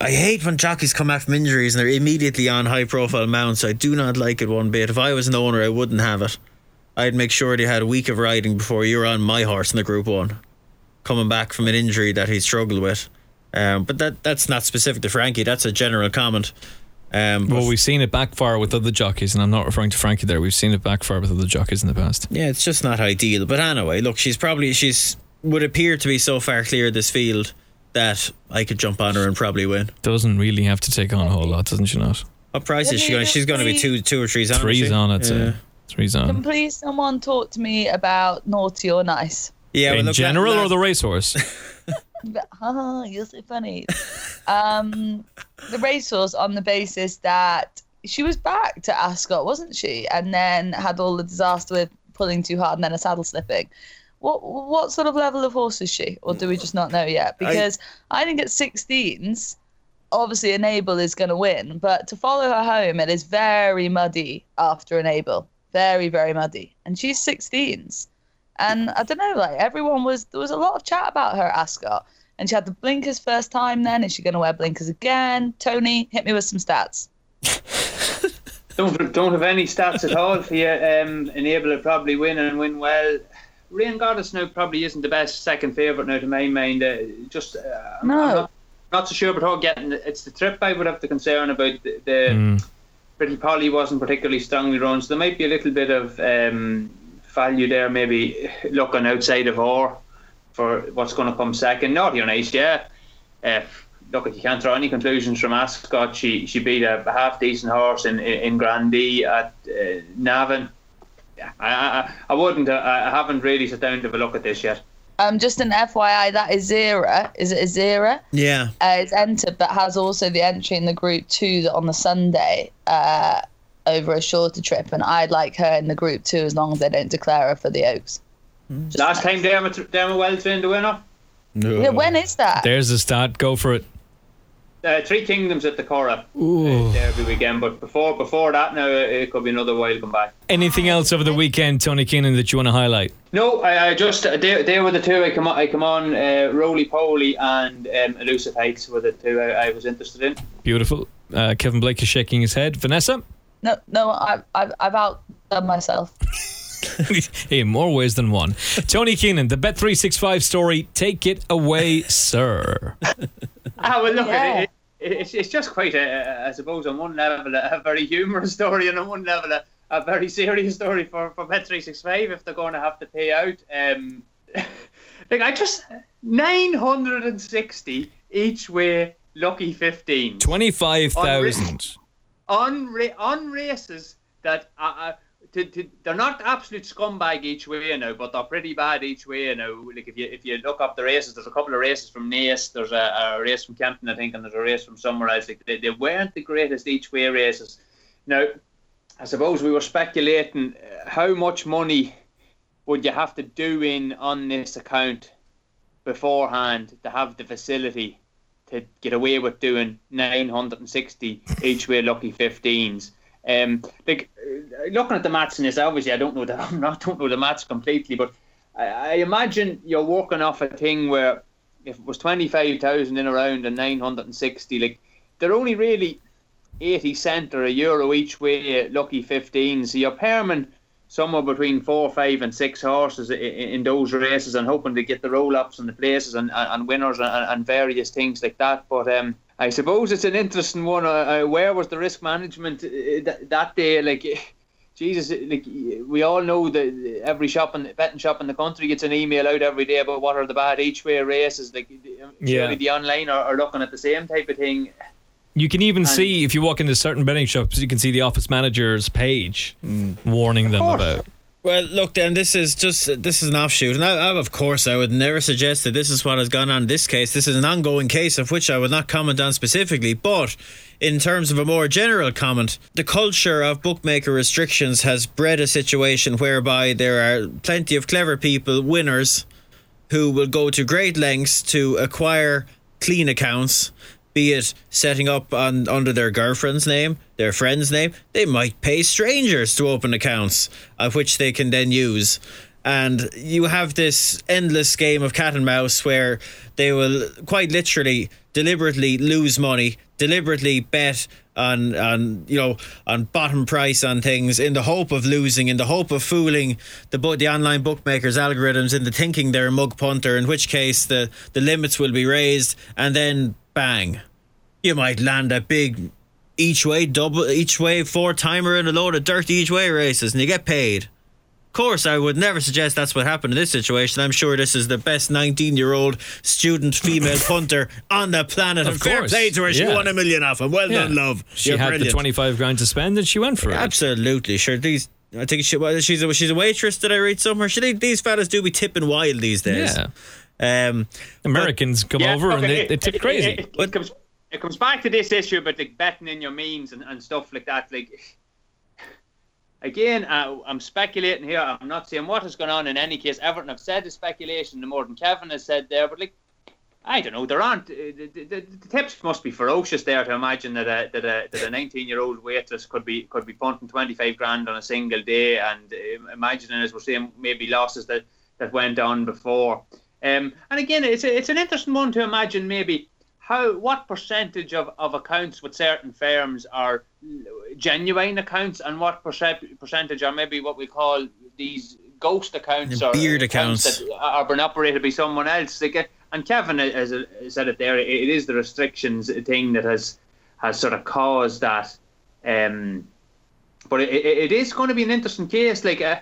I hate when jockeys come back from injuries and they're immediately on high profile mounts. I do not like it one bit. If I was an owner, I wouldn't have it. I'd make sure they had a week of riding before you're on my horse in the Group One, coming back from an injury that he struggled with. Um, but that that's not specific to Frankie. That's a general comment. Um, Well, we've seen it backfire with other jockeys, and I'm not referring to Frankie there. We've seen it backfire with other jockeys in the past. yeah, it's just not ideal. But anyway, look, she's probably she's would appear to be so far clear of this field that I could jump on her and probably win. Doesn't really have to take on a whole lot, doesn't she not? What price is she going? She's going to be two, two or threes on. is Three's she? on, I'd Yeah. say. Three's Can please someone talk to me about naughty or nice? Yeah, well, In look, general, la- or the racehorse? Haha, you're so funny. um, the racehorse on the basis that she was back to Ascot, wasn't she? And then had all the disaster with pulling too hard and then a saddle slipping. What what sort of level of horse is she, or do we just not know yet? Because I, think at 16s, obviously Enable is going to win, but to follow her home, it is very muddy after Enable, very very muddy, and she's 16s. And I don't know, like everyone was, there was a lot of chat about her at Ascot. And she had the blinkers first time then. Is she going to wear blinkers again? Tony, hit me with some stats. don't don't have any stats at all for you. Um, enable to probably win and win well. Rain Goddess now probably isn't the best second favourite now to my mind. Uh, just uh, No. I'm not, not so sure about how getting it's the trip I would have the concern about the. the Mm. Pretty Polly wasn't particularly strongly run, so there might be a little bit of um, value there, maybe looking outside of her for what's going to come second. Naughty or nice, yeah. Uh, look, you can't draw any conclusions from Ascot. She she beat a half decent horse in in, in Grandee at uh, Navan. Yeah, I, I I wouldn't. uh, I, I haven't really sat down to have a look at this yet. Um, just an FYI, that is Zera. Is it Azera? Yeah. Uh, it's entered, but has also the entry in the group two that on the Sunday uh, over a shorter trip, and I'd like her in the group too, as long as they don't declare her for the Oaks. Just Last nice. time Dermot Dermot well trained the winner. Yeah, when is that? There's the stat. Go for it. Uh, Three Kingdoms at the Curragh Ooh. uh, Derby weekend, but before before that, now uh, it could be another while come back. Anything else over the weekend, Tony Keenan, that you want to highlight? No, I, I just uh, they, they were the two I come on, I come on uh, Roly Poly and um, Elusive Heights were the two I, I was interested in. Beautiful. Uh, Kevin Blake is shaking his head. Vanessa? No, no, I've, I've, I've outdone myself. in more ways than one. Tony Keenan, the Bet365 story. Take it away, sir. Ah, well, look, Yeah. it, it, it's, it's just quite, a, I suppose, on one level, a, a very humorous story, and on one level, a, a very serious story for, for Bet365 if they're going to have to pay out. Um, like, I just, 960 each way, lucky 15. 25,000. On on races that uh, uh, to, to, they're not absolute scumbag each way now, but they're pretty bad each way now. Like if you if you look up the races, there's a couple of races from Naas, there's a, a race from Kempton, I think, and there's a race from somewhere else. Like they, they weren't the greatest each way races. Now, I suppose we were speculating uh, how much money would you have to do in on this account beforehand to have the facility to get away with doing 960 each way lucky 15s. Um, like uh, looking at the maths in this, obviously I don't know that I'm not don't know the maths completely, but I, I imagine you're working off a thing where if it was 25,000 in around and 960, like they're only really 80 cent or a euro each way lucky 15s. So you're perming somewhere between four, five, and six horses in, in those races, and hoping to get the roll ups and the places and, and, and winners and, and various things like that. But um, I suppose it's an interesting one. Uh, uh, where was the risk management uh, that, that day? Like, Jesus, like we all know that every shop and betting shop in the country gets an email out every day about what are the bad each way races. Like, Yeah. surely the online are, are looking at the same type of thing. You can even And- see, if you walk into certain betting shops, you can see the office manager's page warning them about. Well, look, then this is just this is an offshoot, and I, I, of course I would never suggest that this is what has gone on in this case. This is an ongoing case of which I would not comment on specifically, but in terms of a more general comment, the culture of bookmaker restrictions has bred a situation whereby there are plenty of clever people, winners, who will go to great lengths to acquire clean accounts, be it setting up on under their girlfriend's name, their friend's name. They might pay strangers to open accounts, of which they can then use. And you have this endless game of cat and mouse where they will quite literally deliberately lose money, deliberately bet on on you know on bottom price on things in the hope of losing, in the hope of fooling the the online bookmakers algorithms into thinking they're a mug punter. In which case the the limits will be raised, and then bang, you might land a big each way double each way four timer and a load of dirty each way races, and you get paid. Of course, I would never suggest that's what happened in this situation. I'm sure this is the best 19 year old student female punter on the planet. Of and fair course, play to her. She won a million off him. Well Yeah. done, love. She You're had brilliant. the 25 grand to spend and she went for it. Absolutely, sure. These, I think she, well, she's a she's a waitress. Did I read somewhere? She, these fellas do be tipping wild these days. Yeah. Um, Americans come Yeah, over and okay, they, they tip it- crazy. It, it, it comes it comes back to this issue about like betting in your means and, and stuff like that. Like again, uh, I'm speculating here. I'm not saying what is going on in any case. Everton have said the speculation no more than Kevin has said there, but like. I don't know. There aren't uh, the, the, the, the tips must be ferocious there to imagine that a that a that a 19 year old waitress could be could be punting 25 grand on a single day and uh, imagining as we're saying maybe losses that that went on before. Um, and again, it's a, it's an interesting one to imagine maybe how what percentage of, of accounts with certain firms are genuine accounts and what percent, percentage are maybe what we call these ghost accounts or beard accounts. that are being operated by someone else. Like, uh, and Kevin has said it there. It is the restrictions thing that has has sort of caused that. Um, but it, it, it is going to be an interesting case. Like uh,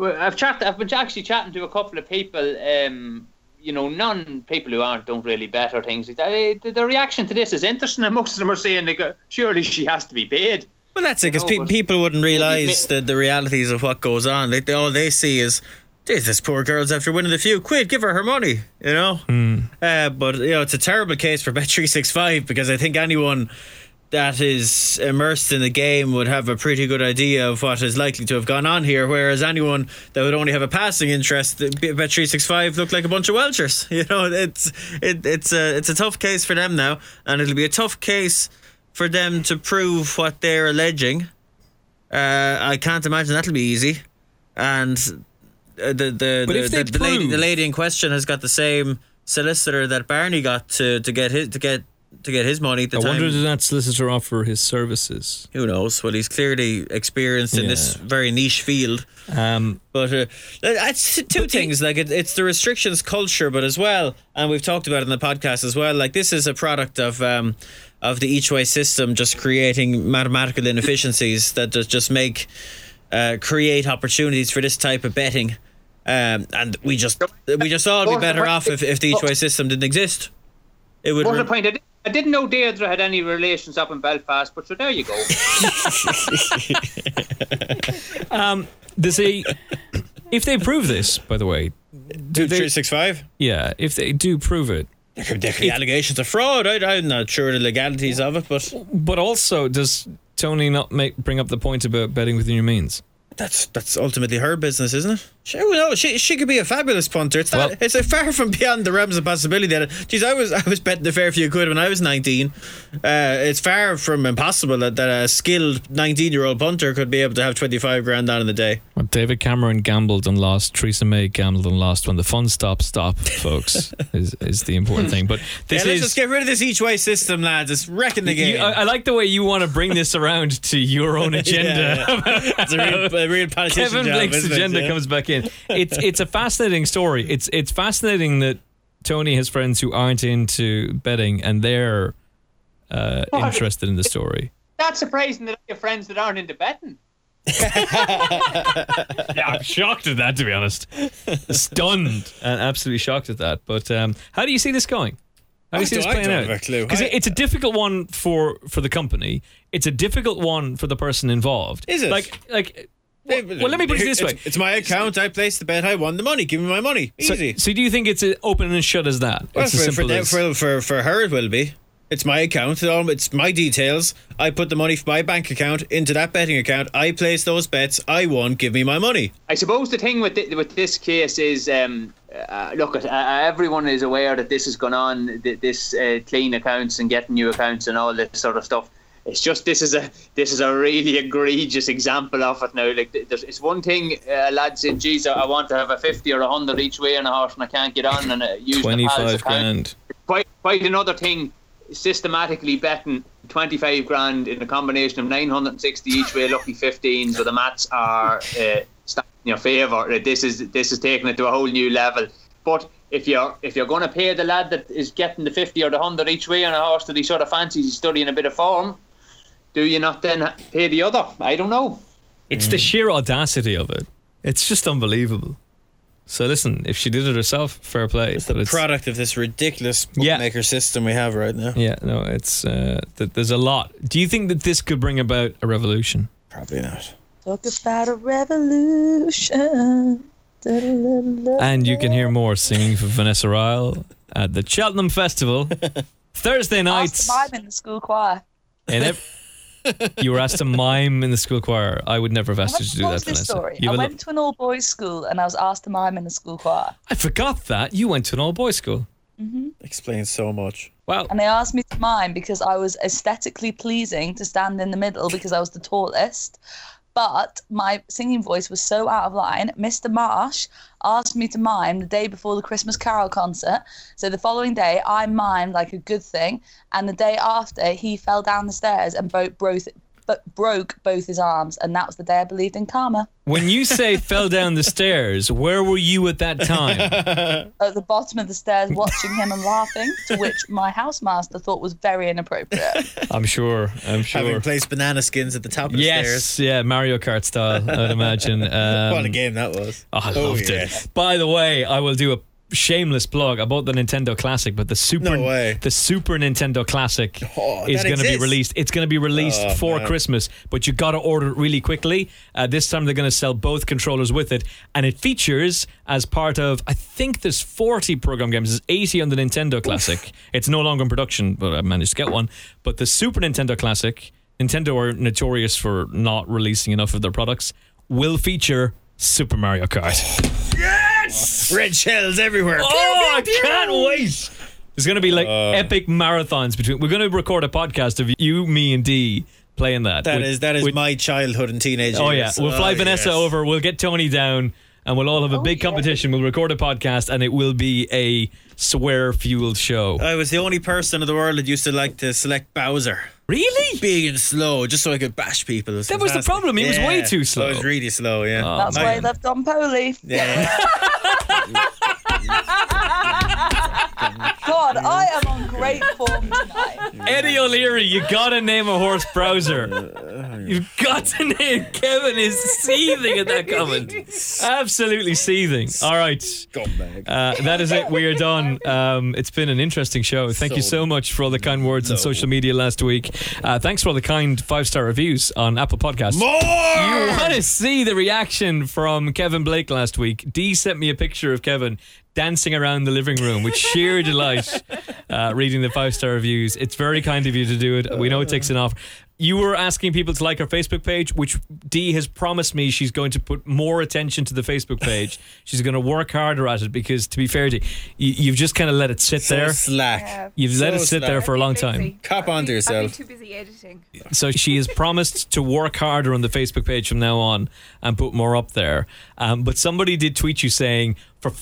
I've chatted, I've been actually chatting to a couple of people. Um, you know, non people who aren't don't really bet or things like that. Eh, The, the reaction to this is interesting, and most of them are saying, like, uh, surely she has to be paid. Well, that's it, because pe- people wouldn't realise ma- the, the realities of what goes on. They, they, all they see is, "Geez, this poor girl's after winning the few quid. Give her her money," you know. Uh, but you know, it's a terrible case for Bet three six five because I think anyone that is immersed in the game would have a pretty good idea of what is likely to have gone on here. Whereas anyone that would only have a passing interest, Bet three six five look like a bunch of Welchers. You know, it's it, it's a it's a tough case for them now, and it'll be a tough case for them to prove what they're alleging. Uh, I can't imagine that'll be easy, and uh, the the the, the, the lady the lady in question has got the same solicitor that Barney got to, to get his to get to get his money at the I time. wonder did that solicitor offer his services? Who knows? Well, he's clearly experienced in this Yeah. very niche field. Um, But uh, it's two things. Like it, it's the restrictions culture, but as well, and we've talked about it in the podcast as well. Like this is a product of um, of the each way system, just creating mathematical inefficiencies that just just make uh, create opportunities for this type of betting. Um, and we just we just all be better off if, if the each way system didn't exist. It would. What's the point? I, did, I didn't know Deirdre had any relations up in Belfast, but so there you go. Um, does he? if they prove this, by the way, Two they- three six five. yeah, if they do prove it, There could there could be allegations of fraud. I, I'm not sure of the legalities of it, but but also does Tony not make bring up the point about betting within your means? That's that's ultimately her business, isn't it? She, no, she she could be a fabulous punter. It's not, Well- it's a far from beyond the realms of possibility that. Geez, I was I was betting a fair few quid when I was nineteen. Uh, it's far from impossible that, that a skilled nineteen year old punter could be able to have twenty five grand on in the day. Well, David Cameron gambled and lost. Theresa May gambled and lost. When the fun stops, stop, folks, is is the important thing. But this yeah, let's is. just get rid of this each way system, lads. It's wrecking the game. You, I, I like the way you want to bring this around to your own agenda. it's a real, a real politician Kevin job, Blake's agenda Yeah. comes back in. It's it's a fascinating story. It's it's fascinating that Tony has friends who aren't into betting and they're uh, interested in the story. That's surprising that I have friends that aren't into betting. Yeah, I'm shocked at that, to be honest. Stunned and absolutely shocked at that. But um, how do you see this going? How do you I see this don't- I playing don't out? have a clue. Because it's a difficult one for for the company. It's a difficult one for the person involved. Is it? Like like. Well, well, let me put it this way. It's my account. I placed the bet. I won the money. Give me my money. So, Easy. so do you think it's as open and shut as that? Well, it's for, as for, simple them, as for, for, for her, it will be. It's my account. um, It's my details. I put the money from my bank account into that betting account. I place those bets. I won. Give me my money. I suppose the thing with thi- with this case is, um, uh, look, uh, everyone is aware that this has gone on. th- This uh, clean accounts and getting new accounts and all this sort of stuff. It's just this is a this is a really egregious example of it now. Like there's, it's one thing, uh, lad saying, "Geez, I want to have a fifty or a hundred each way on a horse and I can't get on and uh, use twenty the pal's grand. quite quite another thing systematically betting 25 grand in a combination of 960 each way lucky 15s where the mats are uh, stacked in your favour this is this is taking it to a whole new level but if you're if you're going to pay the lad that is getting the 50 or the 100 each way on a horse that he sort of fancies he's studying a bit of form do you not then pay the other I don't know It's the sheer audacity of it. It's just unbelievable. So listen, if she did it herself, fair play. It's but the it's, product of this ridiculous Yeah. system we have right now. yeah, no, it's uh, th- there's a lot. Do you think that this could bring about a revolution? Probably not. Talk about a revolution. And you can hear more singing for Vanessa Ryle at the Cheltenham Festival Thursday Ask nights. the mime in the school choir. And ev- you were asked to mime in the school choir. I would never have I asked you to do what's that, this Vanessa. story? You I went lo- to an all boys school and I was asked to mime in the school choir. I forgot that you went to an all boys school. Mm-hmm. Explains so much. Wow. And they asked me to mime because I was aesthetically pleasing to stand in the middle because I was the tallest. But my singing voice was so out of line. Mr. Marsh asked me to mime the day before the Christmas Carol concert. So the following day, I mimed like a good thing, and the day after, he fell down the stairs and broke both, but broke both his arms, and that was the day I believed in karma. When you say fell down the stairs, where were you at that time? At the bottom of the stairs, watching him and laughing, to which my housemaster thought was very inappropriate. I'm sure. I'm sure. Having placed banana skins at the top of the Yes, stairs. yeah, Mario Kart style, I'd imagine. Um, what a game that was. Oh, I Oh, loved yes. it. By the way, I will do a shameless plug. I bought the Nintendo Classic, but the Super No the Super Nintendo Classic Oh, is going to be released. It's going to be released Oh, for man. Christmas, but you got to order it really quickly. Uh, this time they're going to sell both controllers with it, and it features as part of I think there's 40 program games. There's 80 on the Nintendo Classic. It's no longer in production, but I managed to get one. But the Super Nintendo Classic, Nintendo are notorious for not releasing enough of their products. Will feature Super Mario Kart. yes! Red shells everywhere. Oh, I can't wait. There's going to be like uh. epic marathons between. We're going to record a podcast of you, me, and D playing that. That With- is that is with- my childhood and teenage Oh yeah, years. we'll fly Oh, Vanessa yes. over. We'll get Tony down, and we'll all have a oh, big competition. We'll record a podcast, and it will be a swear fueled show. I was the only person in the world that used to like to select Bowser. Really? Being slow, just so I could bash people. It That was the problem, he was way too slow. I was really slow, yeah. Oh, That's man. why he left Don Poli. yeah. God, I am on great form tonight. Eddie O'Leary, you gotta name a horse Bowser. You've got to name. Kevin is seething at that comment. Absolutely seething. All right. Uh, that is it. We are done. Um, it's been an interesting show. Thank you so much for all the kind words on social media last week. Uh, thanks for all the kind five star reviews on Apple Podcasts. More! You want to see the reaction from Kevin Blake last week? Dee sent me a picture of Kevin dancing around the living room with sheer delight uh, reading the five star reviews. It's very kind of you to do it. We know it takes an offer. You were asking people to like our Facebook page, which Dee has promised me she's going to put more attention to the Facebook page. She's going to work harder at it because, to be fair to you, you you've just kind of let it sit So there. slack. You've let it sit there for a long time. Cop on to onto yourself. I've been too busy editing. So she has promised to work harder on the Facebook page from now on and put more up there. Um, but somebody did tweet you saying, for f-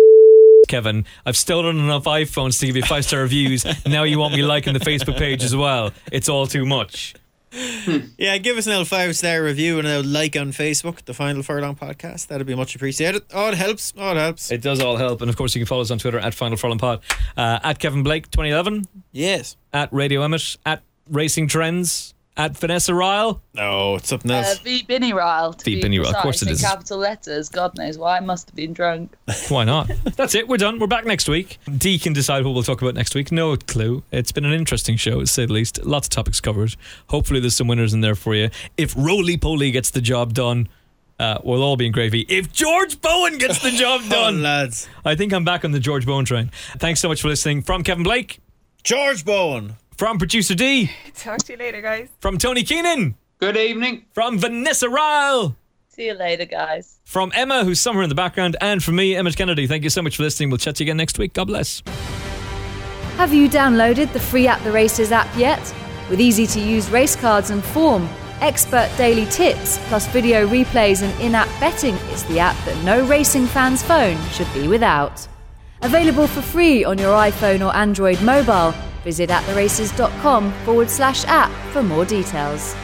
Kevin, I've stolen enough iPhones to give you five star reviews. Now you want me liking the Facebook page as well. It's all too much. Yeah, give us an L five star review and a like on Facebook, the Final Furlong podcast. That'd be much appreciated. Oh, it helps. Oh, it helps. It does all help. And of course, you can follow us on Twitter at Final Furlong Pod, uh, at Kevin Blake 2011, yes. at Radio Emmet, at Racing Trends, at Vanessa Ryle. No, it's something Uh, else. v Binny Ryle. To V Binny Ryle, of course it in capital letters. God knows why. I must have been drunk. Why not? That's it. We're done. We're back next week. Dee can decide what we'll talk about next week. No clue. It's been an interesting show, to say the least. Lots of topics covered. Hopefully, there's some winners in there for you. If Roly Poly gets the job done, uh, we'll all be in gravy. If George Bowen gets the job Oh, done, lads. I think I'm back on the George Bowen train. Thanks so much for listening. From Kevin Blake, George Bowen. From producer D, Talk to you later, guys. from Tony Keenan, Good evening. from Vanessa Ryle. See you later, guys. From Emma, who's somewhere in the background, and from me, Emmet Kennedy. Thank you so much for listening. We'll chat to you again next week. God bless. Have you downloaded the free At the Races app yet? With easy to use race cards and form, expert daily tips, plus video replays and in app betting, it's the app that no racing fan's phone should be without. Available for free on your iPhone or Android mobile. Visit attheraces.com forward slash app for more details.